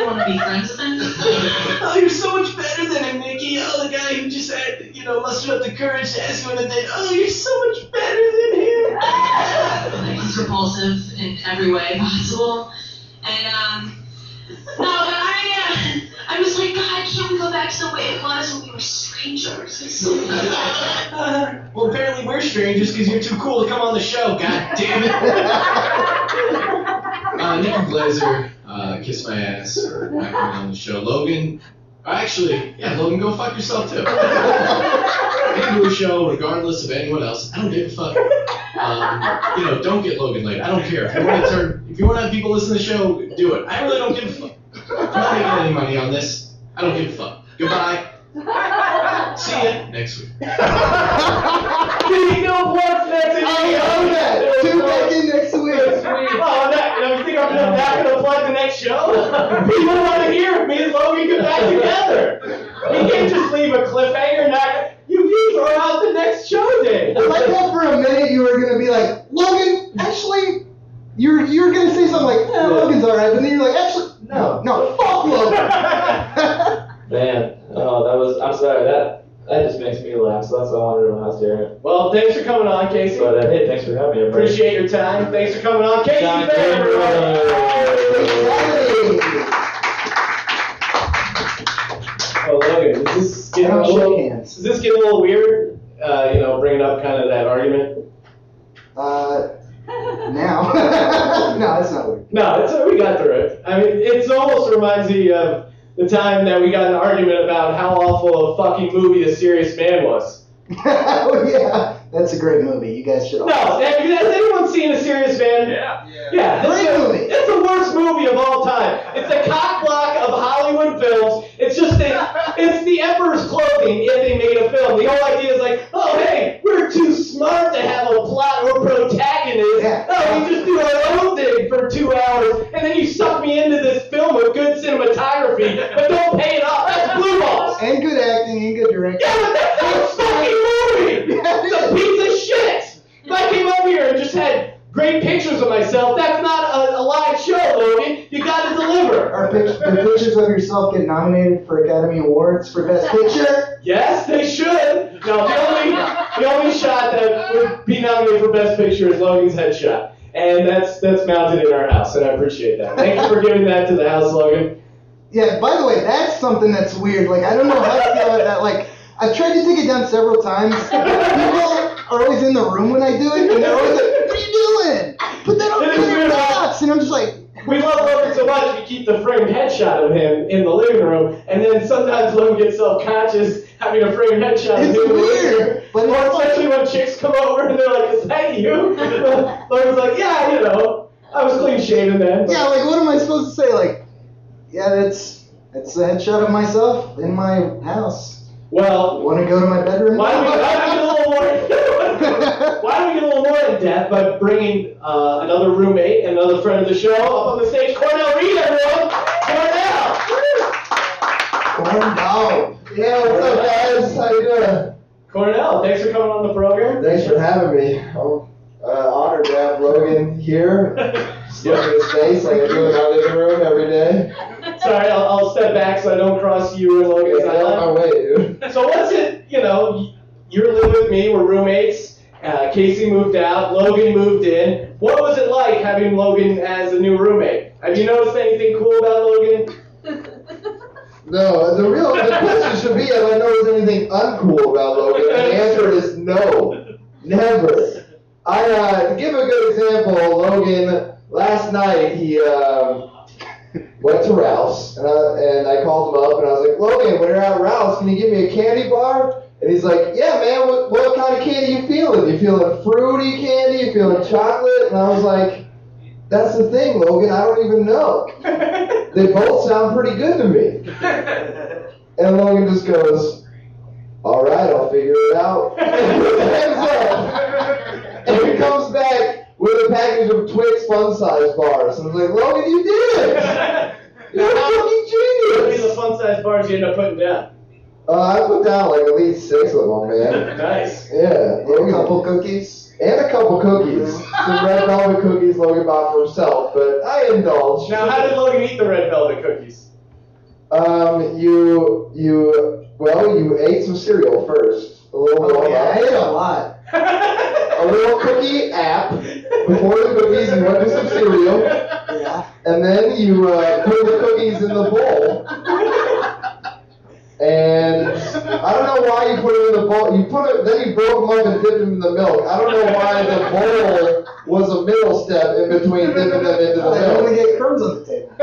don't want to be friends with him. oh, you're so much better than him, Nikki. Oh, the guy who just had, you know, mustered up the courage to ask you on a date. Oh, you're so much better than him. He's repulsive in every way possible, and um, no, but I, uh, I was like, God, can't we go back to the way it was when we were strangers? It's so. Uh, well, apparently we're strangers because you're too cool to come on the show. God damn it. uh, Nikki Glazer, uh, kiss my ass coming on the show. Logan, actually, yeah, Logan, go fuck yourself too. Come to a show regardless of anyone else. I don't give a fuck. Um, you know, don't get Logan laid. I don't care. If you want to turn, if you want to have people listen to the show, do it. I really don't give a fuck. I'm not making any money on this. I don't give a fuck. Goodbye. See ya next week. Did no plugs next week? I love that. Tune back in next week. Oh, that, you know, you think I'm gonna, not gonna plug the next show? People want to hear if me and Logan get back together. We can't just leave a cliffhanger. Not you, you throw out the next show day. I like that for a minute you were gonna be like, Logan, actually, you're you're gonna say something like, eh, Logan's alright, but then you're like, actually, no, no, fuck Logan. Man, oh, that was. I'm sorry. That that just makes me laugh. So that's why I wanted to last year. Well, thanks for coming on, Casey. But uh, hey, thanks for having me. everybody. Appreciate your time. Thanks for coming on, Casey. John Fair, everybody. Exactly. The time that we got an argument about how awful a fucking movie A Serious Man was. oh yeah, that's a great movie. You guys should all. No, have, has anyone seen A Serious Man? Yeah. Yeah, Great it's, the- movie. it's the worst movie of all time. It's the cock block of Hollywood films. It's just the, it's the Emperor's clothing if they made a film. The whole idea is like, oh hey, we're too smart to have a plot or protagonist. Yeah. Oh, we just do our own thing for two hours, and then you suck me into this film with good cinematography, but don't pay it off. That's blue balls. And good acting and good direction. Yeah, but that's not a fucking movie. It's a piece of shit. If I came over here and just had great pictures of myself, that's not a, a live show, Logan. You gotta deliver. Are pic- the pictures of yourself get nominated for Academy Awards for Best Picture? Yes, they should. No, the only the only shot that would be nominated for Best Picture is Logan's headshot, and that's that's mounted in our house, and I appreciate that. Thank you for giving that to the house, Logan. Yeah, by the way, that's something that's weird. Like, I don't know how to feel about that. Like, I've tried to take it down several times. People are always in the room when I do it, and they're always like, what are you doing? Put that on Twitter box. And I'm just like, we love Logan so much we keep the framed headshot of him in the living room, and then sometimes Logan gets self-conscious having a framed headshot of It's him in the living room. weird, but or it's especially when chicks come over and they're like, "Is that you?" Logan's like, "Yeah, you know, I was clean shaven then." but- Yeah, like what am I supposed to say? Like, yeah, that's that's a headshot of myself in my house. Well, Want to go to my bedroom? why don't we, why don't we get a little more? why don't we get a little more in depth by bringing uh, another roommate and another friend of the show up on the stage, Cornell Reed, everyone. Cornell. Corn dog. Yeah, what's up, guys? How you doing? Cornell, thanks for coming on the program. Thanks for having me. I'm uh, honored to have Logan here. Look at his face like I do in my living room every day. Sorry, I'll, I'll step back so I don't cross you and Logan's Get out of my way, dude. So what's it, you know, you're living with me, we're roommates. Uh, Casey moved out, Logan moved in. What was it like having Logan as a new roommate? Have you noticed anything cool about Logan? No, the real the question should be have I noticed anything uncool about Logan? And the answer is no. Never. I uh, to give a good example, Logan last night he um, went to Ralph's and I, and I called him up and I was like, Logan, when you're at Ralph's, can you give me a candy bar? And he's like, Yeah, man. What, what kind of candy you feeling? You feeling fruity candy? You feeling chocolate? And I was like, That's the thing, Logan. I don't even know. They both sound pretty good to me. And Logan just goes, All right, I'll figure it out. And puts his up. And he comes back with a package of Twix fun size bars. And I was like, Logan, you did it! You're a fucking How many of the fun size bars you end up putting down? Uh, I put down like at least six of them, man. Nice. Yeah, A couple cookies. And a couple cookies. Some red velvet cookies Logan bought for himself, but I indulged. Now, how did Logan eat the red velvet cookies? Um, you, you, well, you ate some cereal first. A little Oh yeah. I ate a lot. a little cookie app before the cookies. You went to some cereal, Yeah. and then you uh, put the cookies in the bowl. And I don't know why you put it in the bowl. You put it, then you broke them up and dipped them in the milk. I don't know why the bowl was a middle step in between dipping them into the milk. I didn't want to get crumbs on the table. I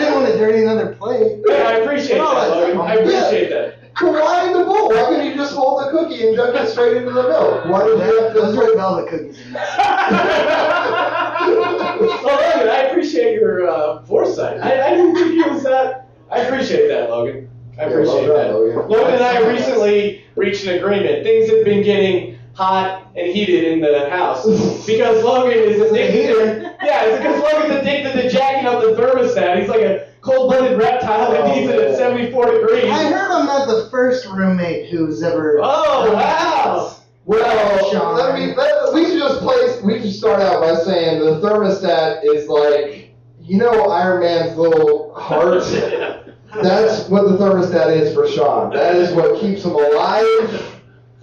didn't want to dirty another plate. Yeah, I appreciate Oh, that, Logan. I appreciate that. Why in the bowl? Why couldn't you just hold the cookie and dunk it straight into the milk? Why did you have Those to? red velvet cookies are nice. well, Logan, I appreciate your uh, foresight. I, I didn't think he was that. I appreciate that, Logan. I appreciate well that. done, Logan. Logan and I recently reached an agreement. Things have been getting hot and heated in the house because Logan is addicted. Yeah, it's because Logan's addicted to jacking up the thermostat. He's like a cold-blooded reptile that Oh, needs it at 74 degrees. I heard I'm not the first roommate who's ever. Oh wow! Well, Sean. let me. Let, we should just place. We should start out by saying the thermostat is like, you know, Iron Man's little heart. That's what the thermostat is for Sean. That is what keeps him alive.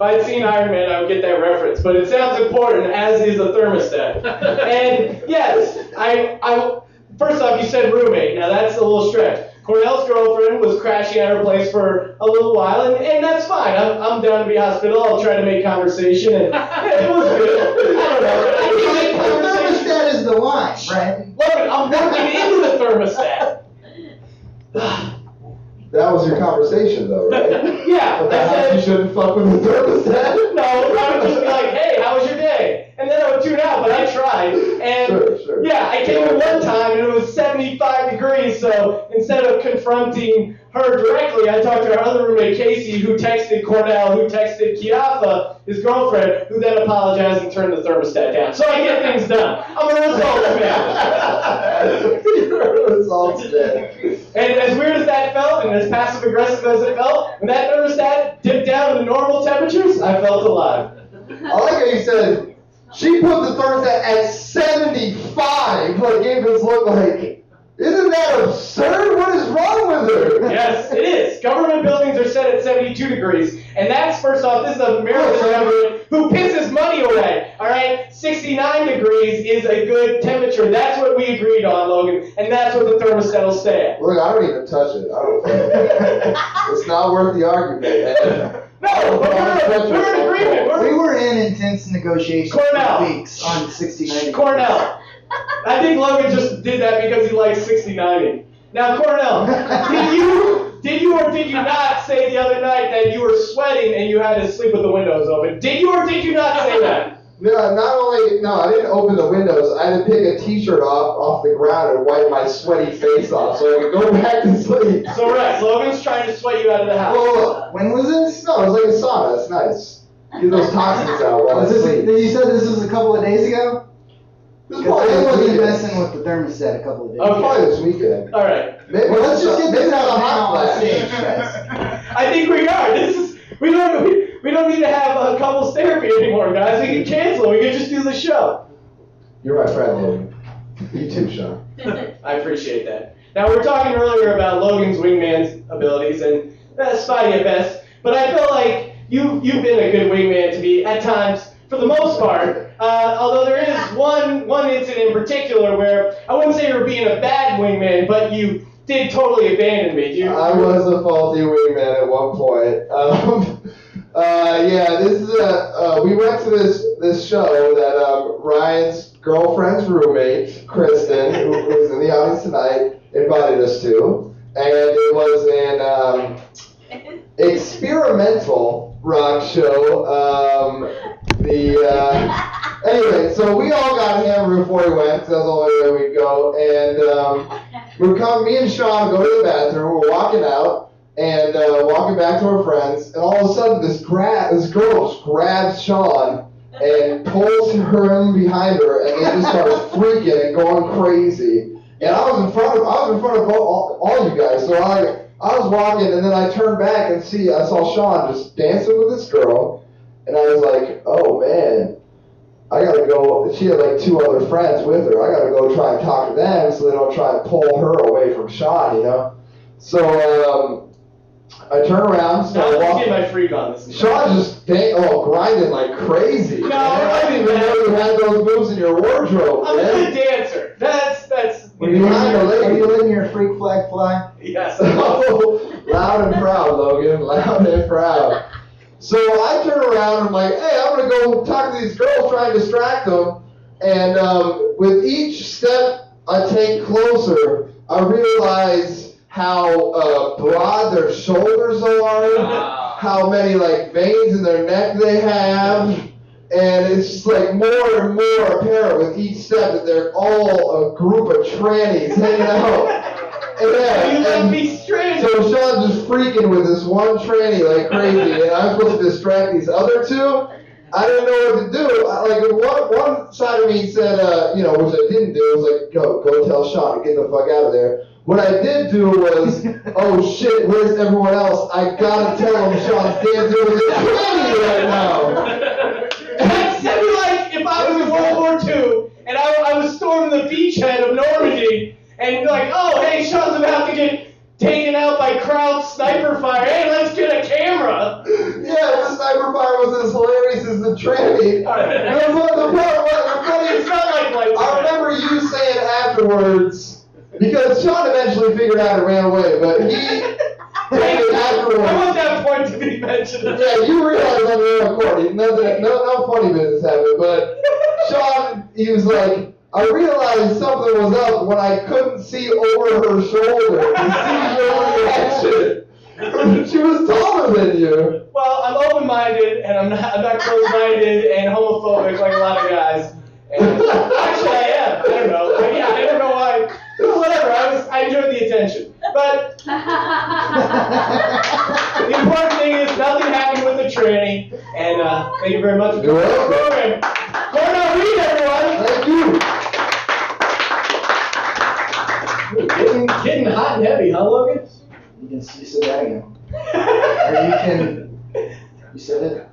If I'd seen Iron Man, I would get that reference. But it sounds important, as is a thermostat. and yes, I, I. First off, you said roommate. Now that's a little stretch. Cornell's girlfriend was crashing at her place for a little while, and, and that's fine. I'm, I'm down to be hospitable. I'll try to make conversation, and yeah, it was good. I don't know. I can make The thermostat is the line, right? Look, I'm working into the thermostat. That was your conversation, though, right? yeah, I About how said. you shouldn't fuck with the thermostat. No, I would just be like, hey, how was your day? And then I would tune out, but I tried. And Sure, sure. yeah, I came in one time and it was 75 degrees, so instead of confronting her directly, I talked to our other roommate, Casey, who texted Cornell, who texted Kiafa, his girlfriend, who then apologized and turned the thermostat down. So I get things done. I'm a results man. Results man. And as weird as that felt, and as passive aggressive as it felt, when that thermostat dipped down to normal temperatures, I felt alive. I like how you said she put the thermostat at 75. Like gave this look like, isn't that absurd? What is wrong with her? Yes, it is. Government buildings are set at 72 degrees. And that's, first off, this is a Maryland government who pisses money away. All right? 69 degrees is a good temperature. That's what we agreed on, Logan. And that's what the thermostat will stay at. Look, I don't even touch it. I don't. it's not worth the argument. Man. No, but we're, we're in agreement. We We're, were in intense negotiations Cornell. for weeks on 69 degrees. Cornell, I think Logan just did that because he likes 69ing. Now, Cornell, did you, did you or did you not say the other night that you were sweating and you had to sleep with the windows open? Did you or did you not say that? No, not only no, I didn't open the windows. I had to pick a T-shirt off off the ground and wipe my sweaty face off so I could go back to sleep. So right, Logan's trying to sweat you out of the house. Well, When was this? no, it was like a sauna. It's nice. Get those toxins out while I Was this, sleep. did you said this was a couple of days ago? This Because probably I this wasn't weekend. messing with the thermostat a couple of days Okay. Probably this weekend. All right. Maybe, Well, let's just get this out a now hot on flash. stage, guys. I think we are. This is we don't we, we don't need to have a couples therapy anymore, guys. We can cancel. We can just do the show. You're my friend, Logan. You too, Sean. I appreciate that. Now we were talking earlier about Logan's wingman's abilities and uh, spotty at best, but I feel like you you've been a good wingman to me at times for the most part. Uh, although there is one one incident in particular where I wouldn't say you were being a bad wingman, but you did totally abandon me. You, I was a faulty wingman at one point. Um, uh, yeah, this is a. Uh, we went to this this show that um, Ryan's girlfriend's roommate, Kristen, who, was in the audience tonight, invited us to, and it was an um, experimental rock show. The uh, anyway, so we all got hammered before we went. That's the only way we'd go, and. Um, we're coming, me and Sean go to the bathroom, we're walking out, and uh, walking back to our friends, and all of a sudden this gra- this girl just grabs Sean and pulls him behind her, and they just start freaking and going crazy. And I was in front of I was in front of all, all you guys, so I I was walking, and then I turned back and see I saw Sean just dancing with this girl, and I was like, oh man. I gotta go. She had like two other friends with her. I gotta go try and talk to them so they don't try and pull her away from Sean, you know. So um, I turn around, now start let's walking. get my freak on this. Sean's just dang, oh grinding like crazy. No, man. I didn't even know you had those moves in your wardrobe, I'm a good dancer. That's that's. Are you, Behind the letting, are you letting your freak flag fly? Yes. Oh, loud and proud, Logan. Loud and proud. So I turn around and I'm like, hey, I'm gonna go talk to these girls, try and distract them. And um, with each step I take closer, I realize how uh, broad their shoulders are, how many like veins in their neck they have, and it's just like more and more apparent with each step that they're all a group of trannies hanging out. Yeah, you left me stranded. so Sean's just freaking with this one tranny like crazy, and I'm supposed to distract these other two. I didn't know what to do. I, like one, one side of me said, uh, you know, which I didn't do, was like, go, go tell Sean, get the fuck out of there. What I did do was, oh shit, where's everyone else? I gotta tell him Sean's dancing with a tranny right now. That'd be like if I was in World War II and I, I was storming the beachhead of Normandy and like, oh, hey, Sean's about to get taken out by crowd sniper fire. Hey, let's get a camera. Yeah, the sniper fire was as hilarious as the tranny. The, the, the, part was- the funny It's not like like I remember you saying afterwards, because Sean eventually figured out and ran away, but he said I afterwards. want that point to be mentioned. Yeah, you your own accord, nothing, no, no funny business happened, but Sean, he was like, I realized something was up when I couldn't see over her shoulder and see your reaction. She was taller than you. Well, I'm open-minded and I'm not, I'm not closed-minded and homophobic like a lot of guys. And actually, I am. I don't know. I, yeah, I don't know why. Whatever. I was. I enjoyed the attention. But the important thing is nothing happened with the tranny. And uh, thank you very much for You're the welcome. program. Cornell Reed, everyone. Thank you. Getting, getting hot and heavy, huh, Logan? You can you said that again. Or you can. You said it.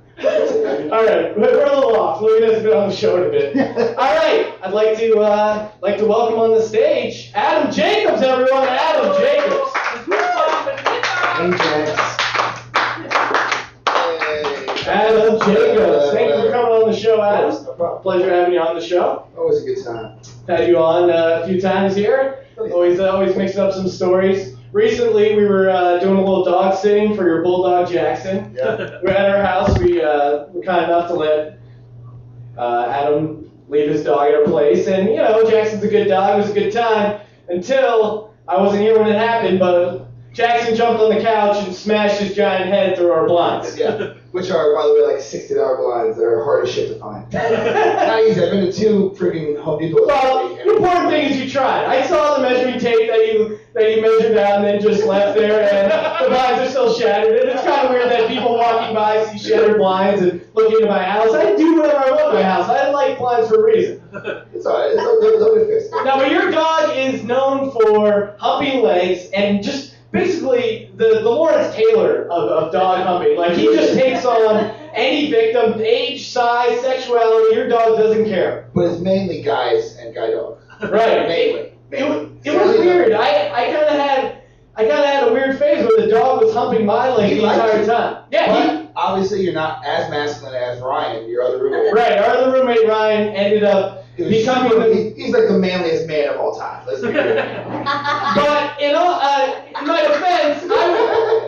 All right, we're a little off. Logan has been on the show in a bit. All right, I'd like to uh, like to welcome on the stage Adam Jacobs, everyone. Adam Jacobs. Hey. Adam Jacobs. Thank you for coming on show, Adam. Pleasure having you on the show. Always a good time. Had you on uh, a few times here. Always uh, always mixing up some stories. Recently, we were uh, doing a little dog sitting for your bulldog Jackson. Yeah. We're at our house. We uh, were kind enough to let uh, Adam leave his dog at our place, and you know, Jackson's a good dog. It was a good time until I wasn't here when it happened, but Jackson jumped on the couch and smashed his giant head through our blinds. Yeah. Which are, by the way, like sixty dollar blinds that are hard as shit to find. Not easy. I've been to two freaking Home Depot. Well, the important thing is you tried. I saw the measuring tape that you that you measured out and then just left there, and the blinds are still shattered. And it's kind of weird that people walking by see shattered blinds and look into my house. I do whatever I want in my house. I like blinds for a reason. It's alright. Be fixed. Now, but your dog is known for humping legs and just basically the, the Lawrence Taylor of, of dog humping. Like he just takes on any victim, age, size, sexuality. Your dog doesn't care. But it's mainly guys and guy dogs. Right. Mainly. It, Mainly. it was weird. I, I kind of had I kind of had a weird phase where the dog was humping my leg He the entire you. time. Yeah, he, obviously, you're not as masculine as Ryan, your other roommate. right. Our other roommate Ryan ended up becoming super- the he's like the manliest man of all time. Let's be real. But in all, uh, in my defense, I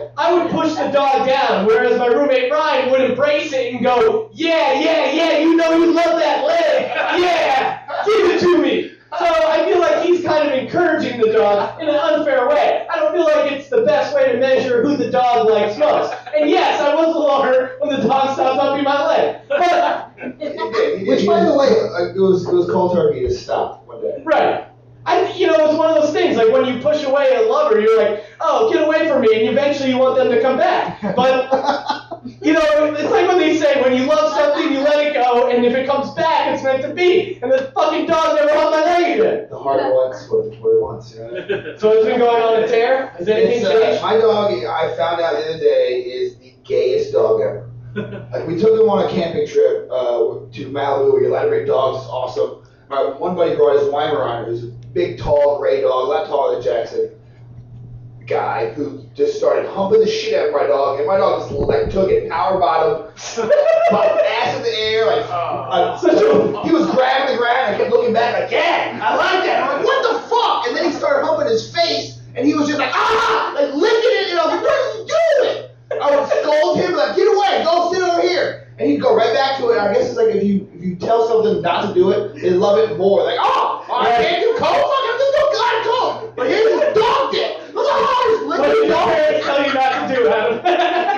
I would push the dog down, whereas my roommate Ryan would embrace it and go, "Yeah, yeah, yeah, you know you love that leg, yeah, give it to me." So I feel like he's kind of encouraging the dog in an unfair way. I don't feel like it's the best way to measure who the dog likes most. And yes, I was a hurt when the dog stopped humping my leg. But Which, by the way, uh, it was it was cold turkey to stop one day. Right. I, you know, it's one of those things. Like when you push away a lover, you're like, "Oh, get away from me," and eventually you want them to come back. But you know, it's like when they say, "When you love something, you let it go, and if it comes back, it's meant to be." And the fucking dog never held my leg again. The heart wants what, it- what it wants. You know. So it's been going on a tear. Has anything It's, uh, changed? my dog, I found out the other day, is the gayest dog ever. Like we took him on a camping trip uh, to Malibu. Where you're allowed to bring dogs. It's awesome. My one buddy brought his Weimaraner, who's a big, tall, gray dog, a lot taller than Jackson. Guy who just started humping the shit out of my dog, and my dog just like took it, power bottom, popped ass in the air, like, Such he was grabbing the ground. I kept looking back, like, yeah, I like that. I'm like, what the fuck? And then he started humping his face, and he was just like, ah, like licking it, and I was like, what are you doing? I would scold him like, get away, go sit over here. And he'd go right back to it. I guess it's like if you if you tell something not to do it, they love it more. Like, oh, I can't do cold, fuck, I'm just doing God cold. But here's this dog dick. Look how hard he's What licking did his your dog. parents tell you not to do, Adam?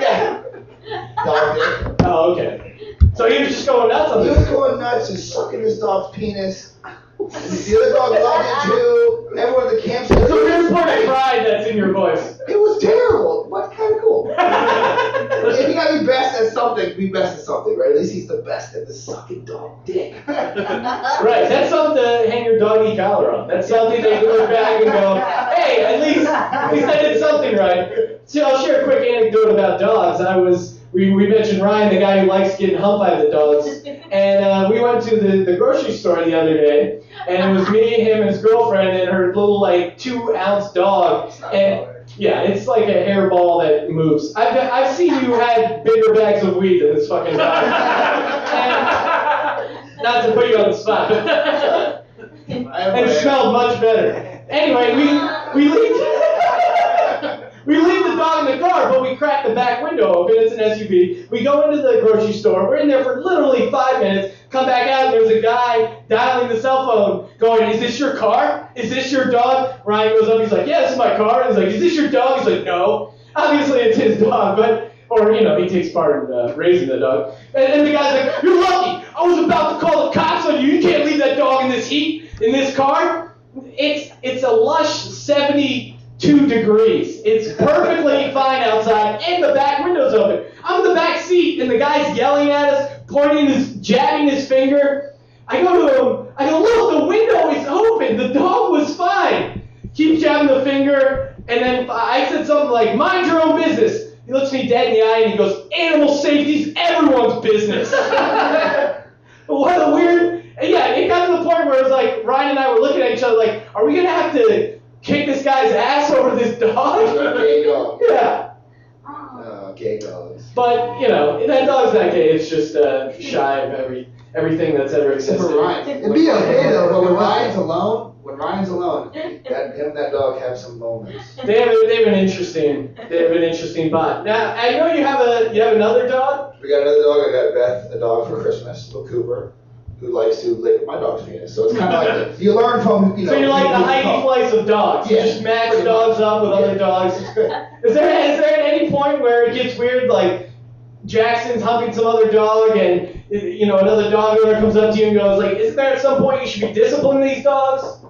Yeah. Dog dick. oh, okay. So he was just going nuts on He was going nuts, just sucking his dog's penis. The other dog loved it too. Everyone at the campsite. A weird point of pride that's in your voice. It was terrible, but kind of cool. If you best at something, be best at something, right? At least he's the best at the sucking dog dick. Right, that's something to hang your doggy collar on. That's something that you look back and go, hey, at least, at least I did something right. So I'll share a quick anecdote about dogs. I was, we, we mentioned Ryan, the guy who likes getting humped by the dogs, and uh, we went to the, the grocery store the other day, and it was me, him, and his girlfriend, and her little like two ounce dog, and yeah, it's like a hairball that moves. I've, I've seen you had bigger bags of weed than this fucking dog. And- not to put you on the spot. and it smelled much better. Anyway, we we leave we leave the dog in the car, but we crack the back window open. It's an SUV. We go into the grocery store. We're in there for literally five minutes. Come back out, and there's a guy dialing the cell phone, going, "Is this your car? Is this your dog?" Ryan goes up. He's like, "Yeah, this is my car." And he's like, "Is this your dog?" He's like, "No." Obviously, it's his dog, but or you know, he takes part in uh, raising the dog. And, and the guy's like, "You're lucky. I was about to call the cops on you. You can't leave that dog in this heat in this car." It's it's a lush 72 degrees. It's perfectly fine outside, and the back window's open. I'm in the back seat, and the guy's yelling at us, pointing his, jabbing his finger. I go to him. I go, look, the window is open. The dog was fine. Keep jabbing the finger, and then I said something like, "Mind your own business." He looks me dead in the eye and he goes, "Animal safety's everyone's business." what a weird. And yeah, it got to the point where it was like Ryan and I were looking at each other like, "Are we gonna have to kick this guy's ass over this dog?" Gay dog. yeah. Uh, gay dogs. But you know, that dog's not gay. It's just uh, shy of every everything that's ever existed. for Ryan. It'd be okay though, But when Ryan's alone, when Ryan's alone, that him and that dog have some moments. They have, a, they have an interesting they have an interesting bond. Now I know you have a you have another dog. We got another dog. I got Beth a dog for Christmas, little Cooper. Who likes to lick my dog's penis. So it's kind of like you learn from you know. So you're like the Heidi. Fleiss of dogs. You Yeah, just match dogs up with other dogs. Is there is there at any point where it gets weird, like Jackson's humping some other dog, and you know another dog owner comes up to you and goes like, "Isn't there at some point you should be disciplining these dogs?"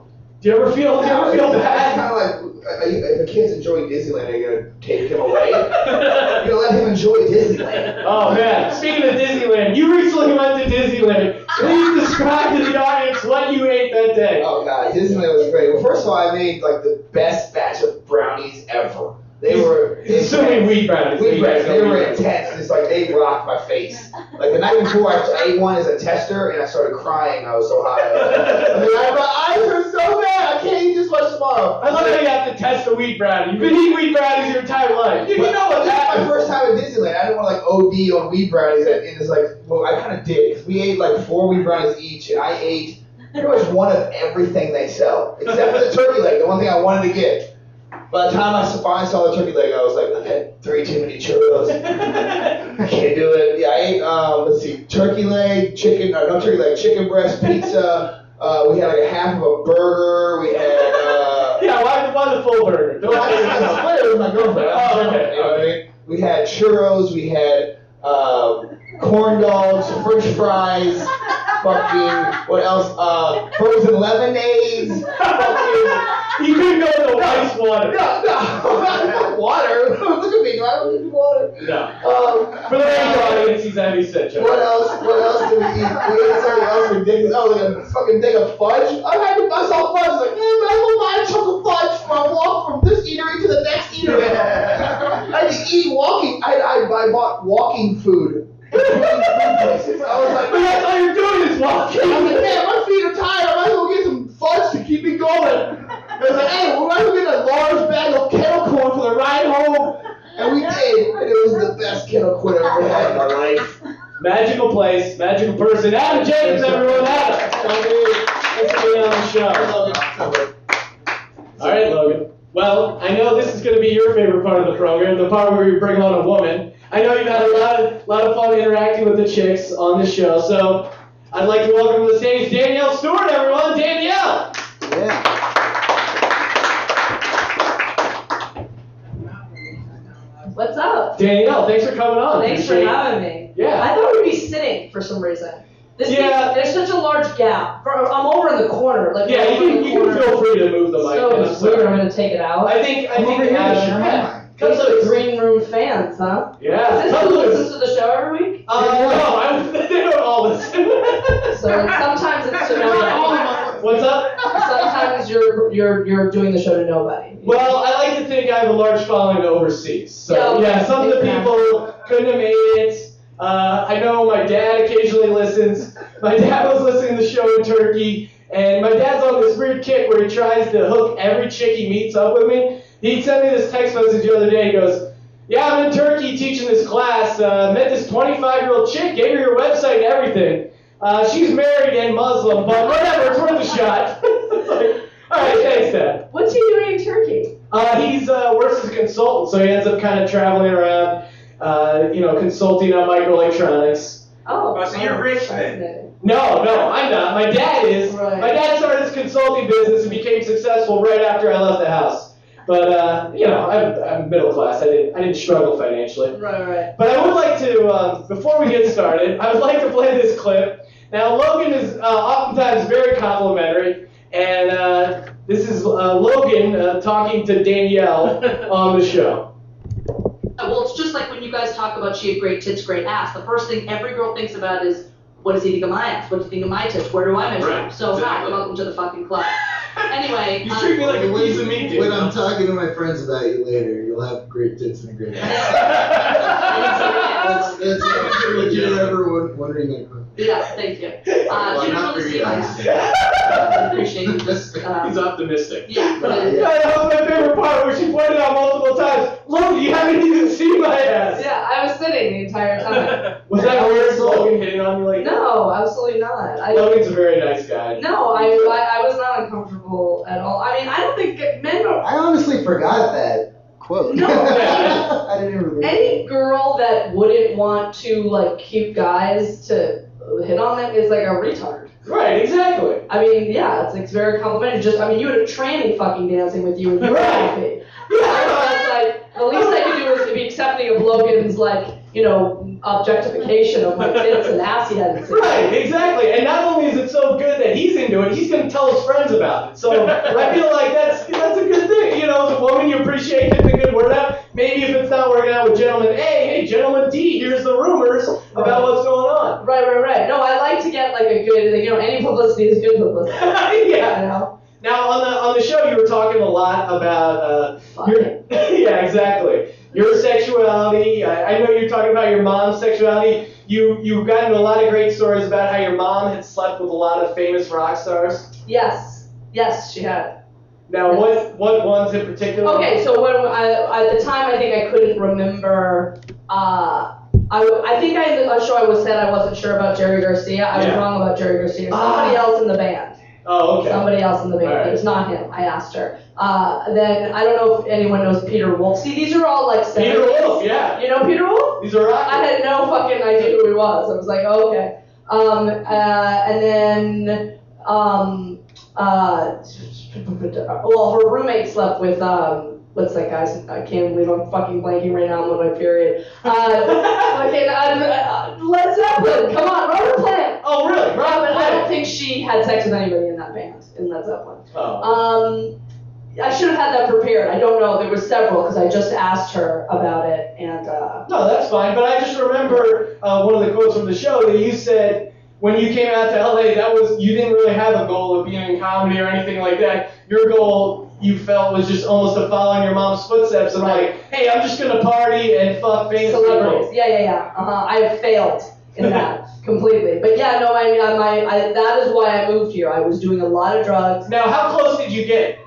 Do you ever feel? Do you ever feel It's bad? kind of like are you, if a kid's enjoying Disneyland, are you gonna take him away? You're gonna let him enjoy Disneyland. Oh man, speaking of Disneyland, you recently went to Disneyland. Please describe to the audience what you ate that day. Oh god, Disneyland was great. Well, first of all, I made like the best batch of brownies ever. They were assuming brownies. Wheat You brownies. They were intense. It's like they rocked my face. Like the night before, I, ate one as a tester, and I started crying. I was so high. I mean, I- my eyes are so bad. I can't eat this much tomorrow. I love how you have to test the wheat brownie. You've been eating wheat brownies your entire life. You, you know what This is my first time at Disneyland. I didn't want to like OD on wheat brownies, and it's like, well, I kind of did. 'cause we ate like four wheat brownies each, and I ate pretty much one of everything they sell, except for the turkey leg, the one thing I wanted to get. By the time I finally saw the turkey leg, I was like, I've had three too many churros. I can't do it. Yeah, I ate, um, let's see, turkey leg, chicken, or no turkey leg, chicken breast pizza. Uh, we had like a half of a burger. We had. Uh, Yeah, why, why the full burger? no, I I split it with my girlfriend. Oh, okay. You know what I mean? We had churros. We had uh, corn dogs, French fries, fucking what else? Uh, frozen lemonades. Fucking You couldn't go with the ice water. no, no, not water. Look at me, do I don't need water? No. Um, For the radio audience, he's heavy set, Joe. what else? What else did we eat? We ate something else ridiculous. Oh, like a fucking thing of fudge. I had to, fudge. I was like, man, I will buy a chunk of fudge for my walk from this eatery to the next eatery. I had to eat walking. I, I, I bought walking food. I was like, But that's all you're doing is walking. I was like, man, my feet are tired. I might as well get some fudge to keep me going. I was like, hey, we might as well get a large bag of kettle corn for the ride home. And we did. And it was the best kettle corn I've ever had in my life. Magical place, magical person. Adam Jacobs, everyone. Adam. Thanks for being on the show. All right, Logan. Well, I know this is going to be your favorite part of the program, the part where we bring on a woman. I know you've had a lot of, lot of fun interacting with the chicks on the show, so I'd like to welcome to the stage Danielle Stewart, everyone. Danielle! What's up? Danielle, thanks for coming on. Thanks for having me. Yeah. I thought we'd be sitting for some reason. This Yeah. thing- there's such a large gap. I'm over in the corner. Like Yeah, you can, you can feel free to move the mic. So I'm it's weird. I'm gonna take it out. I think, I Come think to Adam, yeah. Those are the green room fans, huh? Yeah. Is this who listens to the show every week? Uh, no, I'm, they don't all listen. So sometimes it's to nobody. What's up? Sometimes you're you're you're doing the show to nobody. Well, I like to think I have a large following overseas. So Yeah, yeah, some of the people couldn't have made it. Uh, I know my dad occasionally listens. My dad was listening to the show in Turkey, and my dad's on this weird kick where he tries to hook every chick he meets up with me. He sent me this text message the other day. He goes, "Yeah, I'm in Turkey teaching this class. Uh, met this 25 year old chick. Gave her your website and everything. Uh, she's married and Muslim, but whatever. It's worth a shot." It's like, All right, thanks, Dad. What's he doing in Turkey? Uh, he's uh, works as a consultant, so he ends up kind of traveling around, uh, you know, consulting on microelectronics. Oh, Oh, so you're rich then. No, no, I'm not. My dad is. Right. My dad started his consulting business and became successful right after I left the house. But uh, you know, I'm, I'm middle class. I didn't I didn't struggle financially. Right, right. But I would like to, um, before we get started, I would like to play this clip. Now, Logan is uh, oftentimes very complimentary, and uh, this is uh, Logan uh, talking to Danielle on the show. Well, it's just like when you guys talk about she had great tits, great ass. The first thing every girl thinks about is, what does he think of my ass? What does he think of my tits? Where do I measure Right, up? So hi, welcome to the fucking club. Anyway, You um, treat me like a when, piece of meat, dude. when I'm talking to my friends about you later, you'll have great tits and a great ass. That's, that's if you're ever won- wondering that question. Yeah, thank you. Uh, Well, you don't not really for see you, my I ass. understand. I appreciate you He's optimistic. yeah, but uh, Yeah, that was my favorite part where she pointed out multiple times, Logan, you haven't even seen my ass. Yeah, I was sitting the entire time. Was that weird, Logan hitting on you like? No, absolutely not. I, Logan's a very nice guy. no, I, I, I was not uncomfortable at all. I mean, I don't think men are. I honestly forgot that quote. No. I didn't even remember. Any girl that wouldn't want to like cute guys to hit on them is like a retard. Right, exactly. I mean, yeah, it's, it's very complimentary. Just, I mean, you had a tranny fucking dancing with you, and you were happy. Yeah, it's like the least I could do is to be accepting of Logan's like, you know, objectification of my tits and ass he hadn't seen. Right, exactly. And not only is it so good that he's into it, he's gonna tell his friends about it. So I feel like that's that's a good thing. You know, as a woman you appreciate getting the good word out. Maybe if it's not working out with gentleman A, hey, gentleman D, here's the rumors about what's going on. Right, right, right. No, I like to get like a good, you know, any publicity is good publicity. yeah. You know? Now on the on the show you were talking a lot about uh, yeah exactly your sexuality. I, I know you're talking about your mom's sexuality. You you've gotten a lot of great stories about how your mom had slept with a lot of famous rock stars. Yes, yes, she had. Now what what ones in particular? Okay, so when I, at the time, I think I couldn't remember. Uh, I, I think I'm sure I was said I wasn't sure about Jerry Garcia. I was Yeah. wrong about Jerry Garcia. Ah. Somebody else in the band. Oh okay. Somebody else in the band. It was not him. I asked her. Uh, then I don't know if anyone knows Peter Wolf. See, these are all like Peter 70s. Wolf, yeah. You know Peter Wolf? These are rock. I had no fucking idea who he was. I was like, oh, okay. Um, uh, and then, um, uh, well, her roommate slept with, um, what's that guy's? I can't believe I'm fucking blanking right now. I'm on my period. Uh, fucking, uh, uh, Led Zeppelin. Come on, Robert Plant. Oh really? But I don't think she had sex with anybody in that band, in Led Zeppelin. Oh. Um, I should have had that prepared. I don't know. There were several because I just asked her about it, and uh, No, that's fine. But I just remember uh, one of the quotes from the show that you said when you came out to LA, that was you didn't really have a goal of being in comedy or anything like that. Your goal you felt was just almost to follow in your mom's footsteps and like, hey, I'm just gonna party and fuck famous celebrities. Yeah, yeah, yeah. Uh-huh. I have failed in that completely. But yeah, no, I mean, I, my, I, that is why I moved here. I was doing a lot of drugs. Now, how close did you get?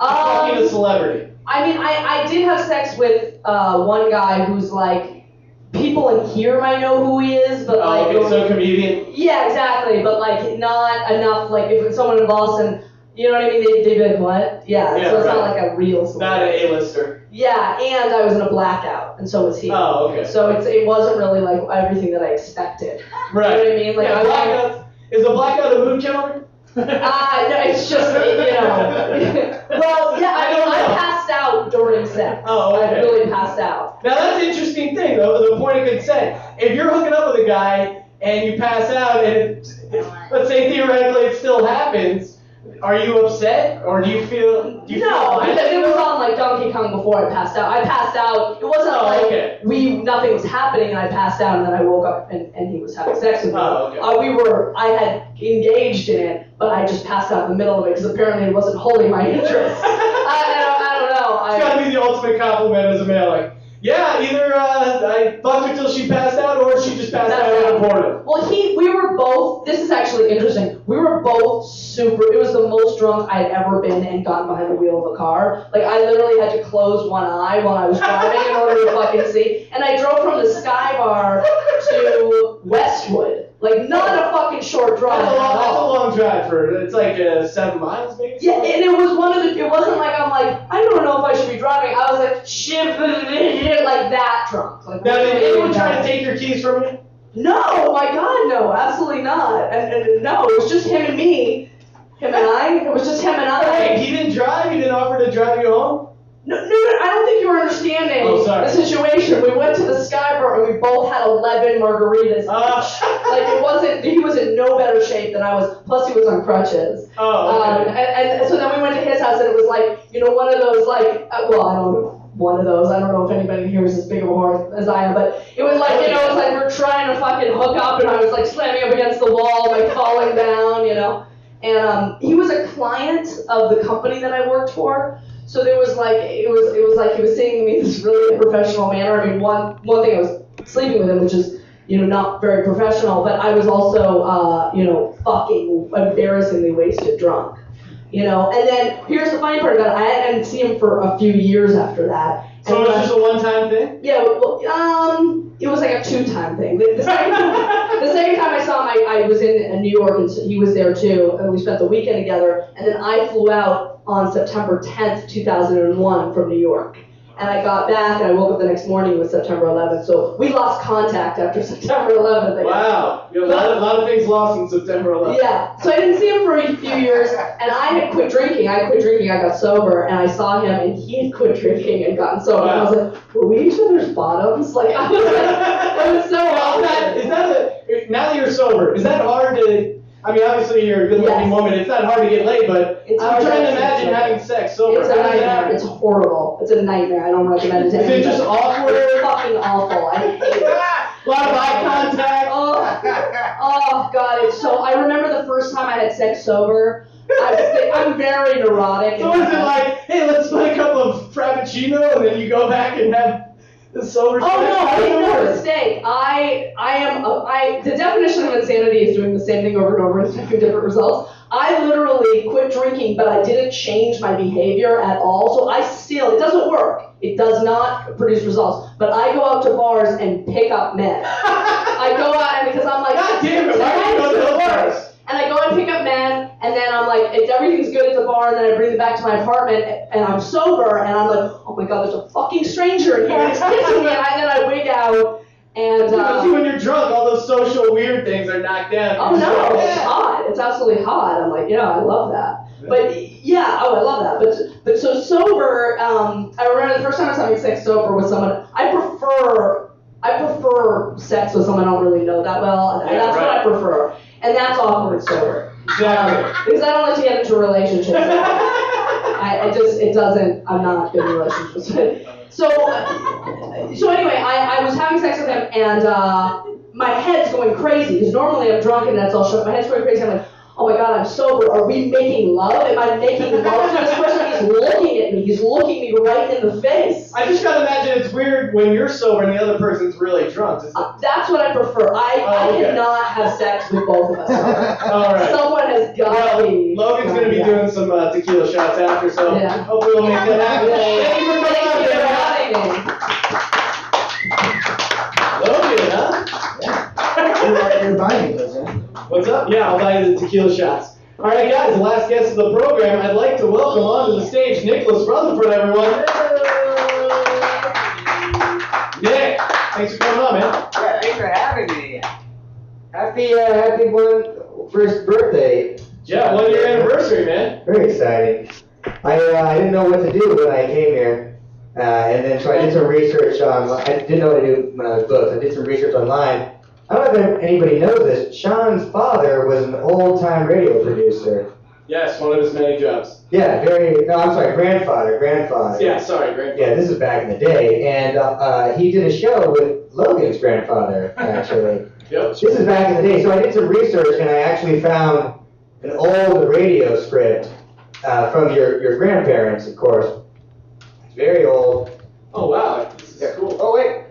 to fucking a Um, celebrity. I mean, I, I did have sex with uh, one guy who's like, people in here might know who he is, but Oh, like, okay, so comedian. yeah, exactly. But like, not enough. Like, if someone in Boston, you know what I mean? They, they'd be like, what? Yeah. Yeah, so it's not right. like a real Not an A-lister. Yeah, and I was in a blackout, and so was he. Oh, okay. So it's it wasn't really like everything that I expected. Right. You know what I mean? Like yeah, I blackout. Is a blackout a mood killer? Ah, no, it's just you know. well, yeah, I mean, I passed out during sex. Oh, okay. I really passed out. Now that's an interesting thing, though. The point of consent. If you're hooking up with a guy and you pass out, and it, let's say theoretically it still happens, are you upset or do you feel? Do you No, feel because it was on like Donkey Kong before I passed out. I passed out. It wasn't Oh, like okay. we nothing was happening and I passed out and then I woke up and, and he was having sex with me. Oh, okay. uh, we were I had engaged in it, but I just passed out in the middle of it because apparently it wasn't holding my interest. I, I, don't, I don't know. It's gotta be the ultimate compliment as a man. Like, yeah, either uh, I fucked her till she passed out, or she just passed That's out in a right. porno. Well, he, we were both. This is actually interesting. We were super. It was the most drunk I'd ever been and gotten behind the wheel of a car. Like I literally had to close one eye while I was driving in order to fucking see. And I drove from the Sky Bar to Westwood. Like not a fucking short drive That's a long, that's a long drive for. It's like uh, seven miles, maybe. Yeah, and it was one of the. It wasn't like I'm like I don't know if I should be driving. I was like shit, like that drunk. Like Now, did anyone try to take your keys from you? No, my God, no, absolutely not. And, and no, it was just him and me. Him and I. It was just him and Hey, I. he didn't drive. He didn't offer to drive you home. No, no, no, I don't think you were understanding Oh, the situation. We went to the Sky Bar and we both had 11 margaritas. Ah. like it wasn't. He was in no better shape than I was. Plus, he was on crutches. Oh, Um, and, and so then we went to his house, and it was like, you know, one of those, like, uh, well, I don't know, one of those. I don't know if anybody here is as big of a whore as I am, but it was like, you know, it was like we're trying to fucking hook up, and I was like slamming up against the wall, like falling down, you know. And um, he was a client of the company that I worked for. So there was like it was it was like he was seeing me in this really unprofessional manner. I mean, one one thing I was sleeping with him, which is you know not very professional, but I was also uh, you know fucking embarrassingly wasted drunk. You know, and then here's the funny part about it. I hadn't seen him for a few years after that. So it was just a one-time thing. yeah, well, um, it was like a two-time thing. The, the, second, the second time I saw him, I, I was in New York, and so he was there too, and we spent the weekend together. And then I flew out on September 10th, 2001, from New York. And I got back and I woke up the next morning with September 11th. So we lost contact after September 11th. I. Wow, you have a lot, of, lot of things lost in September 11th. Yeah, so I didn't see him for a few years, and I had quit drinking. I quit drinking, I got sober, and I saw him, and he had quit drinking and gotten sober. And I was like, were we each other's bottoms? Like, I was like, it was so Is that, is that a, now that you're sober, is that hard to? I mean, obviously you're a good-looking Yes. woman. It's not hard to get laid, but It's I'm trying to imagine having sex sober. It's a nightmare. It's horrible. It's a nightmare. I don't recommend it to Is it just awkward? It's fucking awful. I hate it. A lot of eye contact. Oh, oh God! It's so. I remember the first time I had sex sober. I was, I'm very neurotic. So is it like, hey, let's put a cup of frappuccino, and then you go back and have the? Oh no! I made no mistake. I I am a, I the definition of insanity is doing the same thing over and over and expecting different results. I literally quit drinking, but I didn't change my behavior at all. So I still it doesn't work. It does not produce results. But I go out to bars and pick up men. I go out and because I'm like, God damn it! Why do you go to "Tonight's those the bars? Worst." And I go and pick up men, and then I'm like, everything's good at the bar, and then I bring them back to my apartment, and I'm sober, and I'm like, oh my god, there's a fucking stranger in here, and it's kissing me, and then I wig out, and uh, when you're drunk, all those social weird things are knocked down. oh no, it's hot, it's absolutely hot. I'm like, yeah, I love that. But yeah, oh, I love that. But but so sober, um, I remember the first time I was having sex sober with someone. I prefer I prefer sex with someone I don't really know that well, and Yeah, that's what. I prefer. And that's awkward sober. Exactly. Because I don't like to get into relationships. I, I just, it doesn't, I'm not good in relationships. so, so anyway, I, I was having sex with him and uh, my head's going crazy because normally I'm drunk and that's all shut. My head's going crazy. I'm like, oh my god, I'm sober. Are we making love? Am I making love to this person? He's looking at me. He's looking me right in the face. I just gotta imagine it's weird when you're sober and the other person's really drunk. Uh, That's what I prefer. I, Oh, I cannot have sex with both of us. all right. Someone has got Well, to be. Logan's gonna be Yeah. doing some uh, tequila shots after, so Yeah. hopefully we'll make that happen. Yay. Thank you for coming Thank on, you for having me. Logan, huh? You're, you're buying those, huh? What's up? Yeah, I'll buy you the tequila shots. All right, guys, the last guest of the program, I'd like to welcome onto the stage Nicholas Rutherford, everyone. Nick, thanks for coming on, man. Yeah, thanks for having me. Happy, uh, happy one first birthday. Yeah, one year anniversary, man. Very exciting. I, uh, I didn't know what to do when I came here, uh, and then so I did some research on. I didn't know what to do when I was booked. I did some research online. I don't know if anybody knows this. Sean's father was an old-time radio producer. Yes, one of his many jobs. Yeah, very. No, I'm sorry, grandfather, grandfather. Yeah, sorry, great. Yeah, this is back in the day, and uh, uh, he did a show with Logan's grandfather, actually. Yep. This is back in the day, so I did some research, and I actually found an old radio script uh, from your, your grandparents, of course. It's very old. Oh, wow. This is cool. Oh, wait.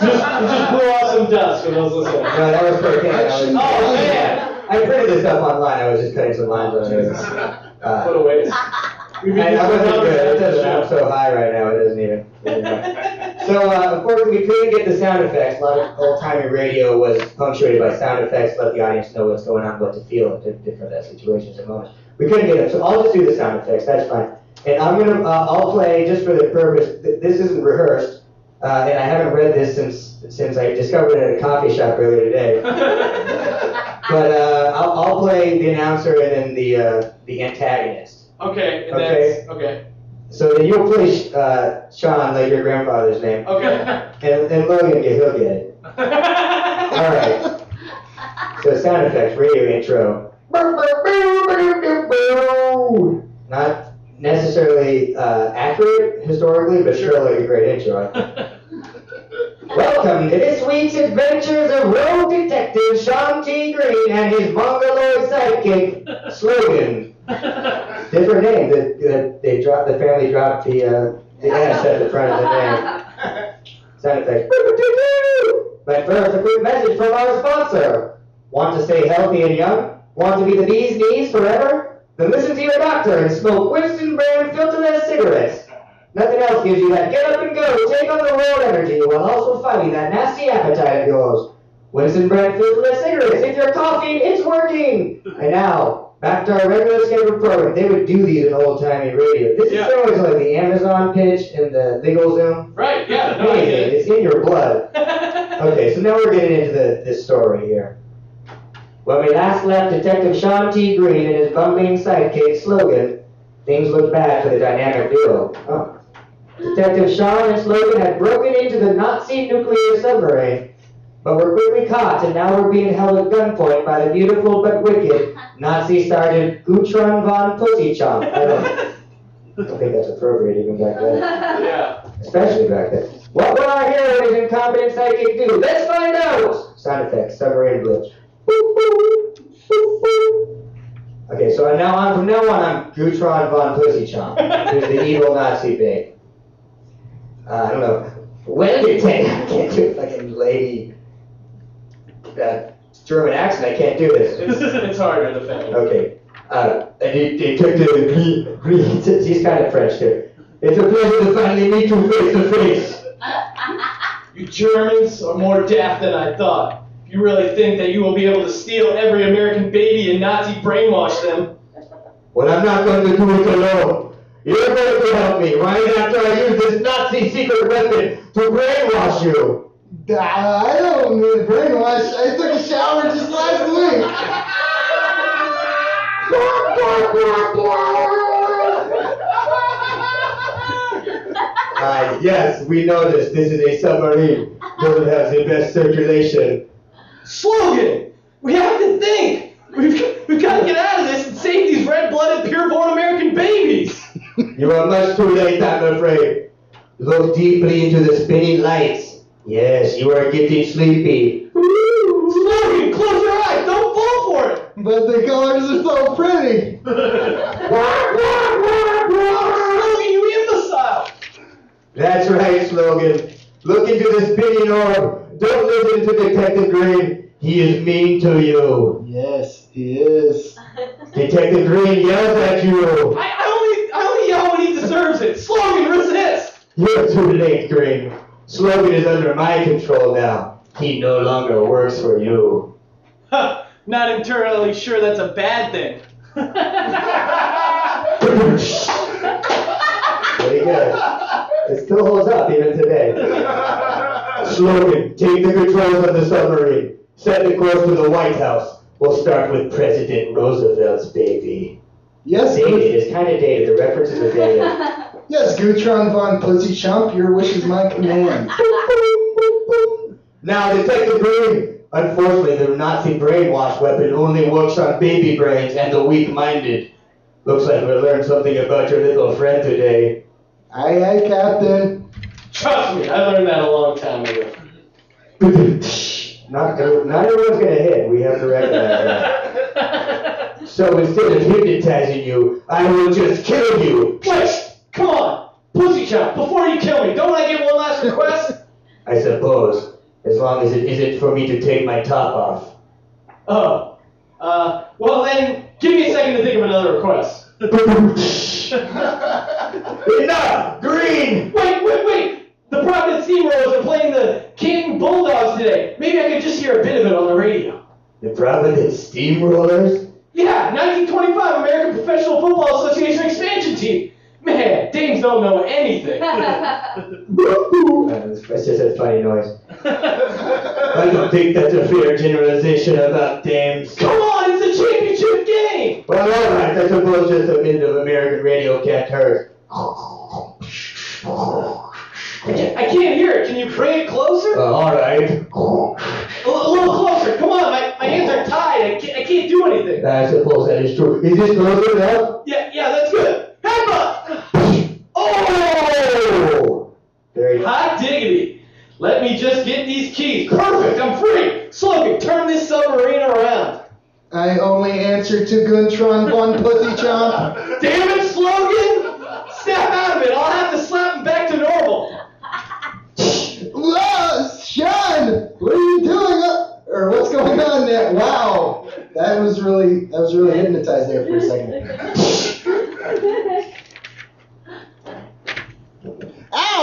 Just, just blew off some dust for those listening. No, that was for Ken. I was- Oh, man. I printed this up online. I was just cutting some lines on it. Uh, What a waste. I, I wasn't good. It doesn't. I'm so high right now, it doesn't even. so, uh, of course, we couldn't get the sound effects. A lot of old timey radio was punctuated by sound effects, let the audience know what's going on, what to feel in di- different uh, situations and moments. We couldn't get them, so I'll just do the sound effects. That's fine. And I'm gonna, uh, I'll play just for the purpose. Th- this isn't rehearsed, uh, and I haven't read this since since I discovered it at a coffee shop earlier today. but uh, I'll, I'll play the announcer and then the uh, the antagonist. Okay, and Okay. that's, okay. So then you'll play uh, Sean, like your grandfather's name. Okay. And, and Logan, he'll get it. All right. So sound effects, radio intro. Not necessarily uh, accurate historically, but sure like a great intro. Welcome to this week's adventures of rogue detective Sean T. Green and his mongoloid sidekick, Slogan. Different name. The, the, they dropped, the family dropped the, uh, the S at the front of the name. Sound effects. But first, a quick message from our sponsor. Want to stay healthy and young? Want to be the bee's knees forever? Then listen to your doctor and smoke Winston brand filterless cigarettes. Nothing else gives you that get up and go, take on the world energy while also fighting that nasty appetite of yours. Winston brand filterless cigarettes. If you're coughing, it's working. And now, Back to our regular scheduled program. They would do these in old timey radio. This Yeah. is to like the Amazon pitch and the LegalZoom. Right, yeah, no, I Amazing. get it. It's in your blood. Okay, so now we're getting into the this story here. When we last left Detective Sean T. Green and his bumbling sidekick Slogan, things looked bad for the dynamic duo. Oh. Detective Sean and Slogan had broken into the Nazi nuclear submarine, but were quickly caught and now were being held at gunpoint by the beautiful but wicked Nazi Sergeant Gutron von Pussychomp. I don't, I don't think that's appropriate even back then. Yeah. Especially back then. What will our hero and his incompetent psychic do? Let's find out! Sound effects, submarine glitch. Boop, boop, boop, boop. Okay, so now on from now on, I'm Gutron von Pussychomp, who's the evil Nazi babe. Uh, I don't know. Well, you take, I can't do fucking lady uh, German accent. I can't do this. It's, it's harder in the family. Okay. Uh, and he, Detective Green, Green, he's kind of French too. It's a pleasure to finally meet you face to face. You Germans are more daft than I thought. If you really think that you will be able to steal every American baby and Nazi brainwash them, Well, I'm not going to do it alone. You're going to help me right after I use this Nazi secret weapon to brainwash you. I don't need a brainwash. I took a shower just last week. Uh, yes, we know this. This is a submarine. Doesn't have the best circulation. slogan. We have to think. We've, we've got to get out of this and save these red-blooded, pure-born American babies. You are much too late, I'm afraid. Look deeply into the spinning lights. Yes, you are getting sleepy. Slogan, close your eyes. Don't fall for it. But the colors are so pretty. Slogan, you imbecile. That's right, Slogan. Look into the spinning orb. Don't listen to Detective Green. He is mean to you. Yes, he is. Detective Green yells at you. I, I only I only yell when he deserves it. Slogan, resist. You're too late, Green. Slogan is under my control now. He no longer works for you. Huh, Not entirely sure that's a bad thing. Very good. It still holds up even today. Slogan, take the controls of the submarine. Set the course to the White House. We'll start with President Roosevelt's baby. Yes, Dated. It's kind of dated. The references are dated. Yes, Gutron von Pussy Chump, your wish is my command. Now, Detective Green, unfortunately, the Nazi brainwash weapon only works on baby brains and the weak-minded. Looks like we learned something about your little friend today. Aye, aye, Captain. Trust me, I learned that a long time ago. Not, not everyone's gonna hit. We have to recognize that. So instead of hypnotizing you, I will just kill you. Wait, come on, pussy chop. Before you kill me, don't I get one last request? I suppose, as long as it isn't for me to take my top off. Oh, uh, well then, give me a second to think of another request. Enough! Green! Wait, wait, wait! The Providence Steamrollers are playing the King Bulldogs today. Maybe I could just hear a bit of it on the radio. The Providence Steamrollers? Yeah, 1925 American Professional Football Association expansion team. Man, dames don't know anything. That's just a funny noise. I don't think that's a fair generalization about dames. Come on, it's a championship game. Well, alright, I suppose just a minute of American radio can't hurt. I can't, I can't hear it. Can you bring it closer? Uh, alright. A, a little closer. Come on, my, my hands are tied. I can't, I can't do anything. I suppose that is true. Is this close enough? Yeah, Oh! Very Hot diggity. Let me just get these keys. Perfect, I'm free. Slogan, turn this submarine around. I only answer to Guntron von Pussy Chomp. Damn it, Slogan! Snap out of it. I'll have to slap him back to normal. Whoa, Sean, what are you doing? Up? Or what's going on there? Wow, that was really that was really hypnotized there for a second.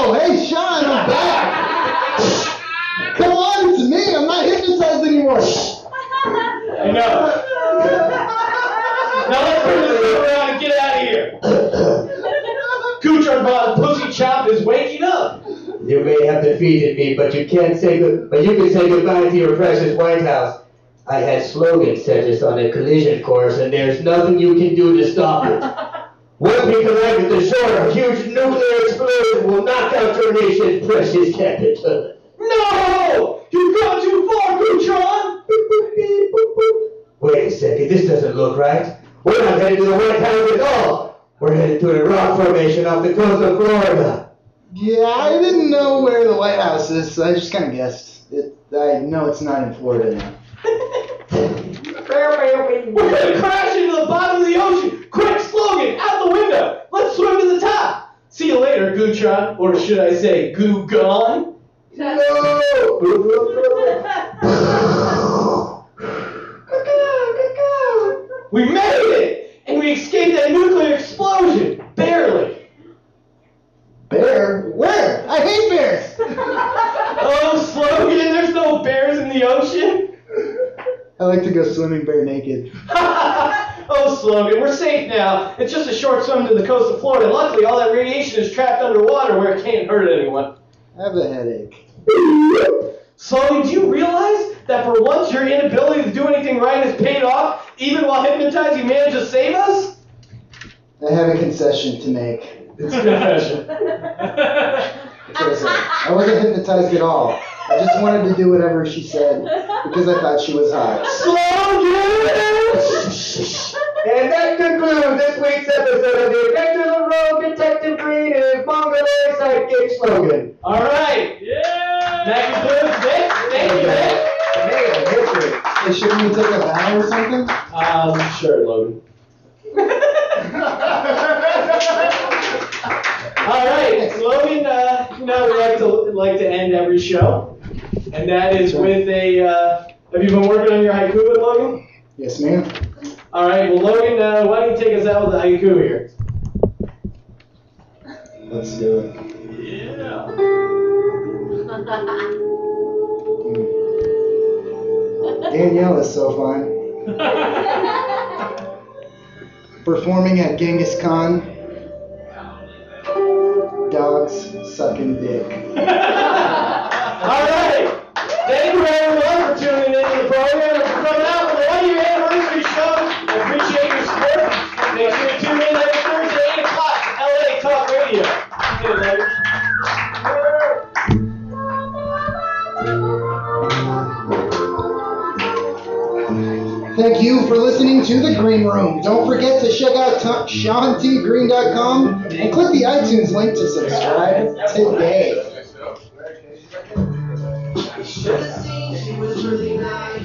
Ow! Hey, Sean, I'm back. Come on, it's me. I'm not hypnotized anymore. I know. Now let's turn this thing around and get out of here. Kuchar Bond Pussy Chop is waking up. You may have defeated me, but you can't say good, but you can say goodbye to your precious White House. I had slogans set us on a collision course, and there's nothing you can do to stop it. Once we collide with the shore, a huge nuclear explosion will knock out your nation's precious capital. No! You've gone too far, Kuchar! Wait a second, this doesn't look right. We're not headed to the White House at all. We're headed to a rock formation off the coast of Florida. Yeah, I didn't know where the White House is, so I just kind of guessed. It, I know it's not in Florida now. We're gonna crash into the bottom of the ocean! Quick, slogan, out the window! Let's swim to the top! See you later, Gootron, or should I say, Goo Gone? We made it! And we escaped that nuclear explosion! Barely! Bear? Where? I hate bears! Oh, slogan, there's no bears in the ocean! I like to go swimming bare naked. oh, slogan, we're safe now. It's just a short swim to the coast of Florida. Luckily, all that radiation is trapped underwater where it can't hurt anyone. I have a headache. Slogan, do you realize that for once your inability to do anything right has paid off? Even while hypnotized, you managed to save us? I have a concession to make. It's a confession. Because I wasn't hypnotized at all. I just wanted to do whatever she said because I thought she was hot. And that concludes this week's episode of the Adventures of Rogue Detective Green and his Mongoloid sidekick slogan. All right. Yeah. That concludes this. Thank you, Nick. Hey, shouldn't we take a bow or something? Um, sure, Logan. All right, Logan. Uh, you know, we like to like to end every show, and that is with a. Uh, have you been working on your haiku, Logan? Yes, ma'am. All right. Well, Logan, uh, why don't you take us out with the haiku here? Let's do it. Yeah. Danielle is so fine. Performing at Genghis Khan. Dogs sucking dick. All right. Thank you everyone for tuning into the program and coming out for the one year anniversary show. Make sure to tune in every Thursday, 8 o'clock, LA Talk Radio. See you later. Thank you for listening to The Green Room. Don't forget to check out t- SeanTGreen.com and click the iTunes link to subscribe today. She was really nice.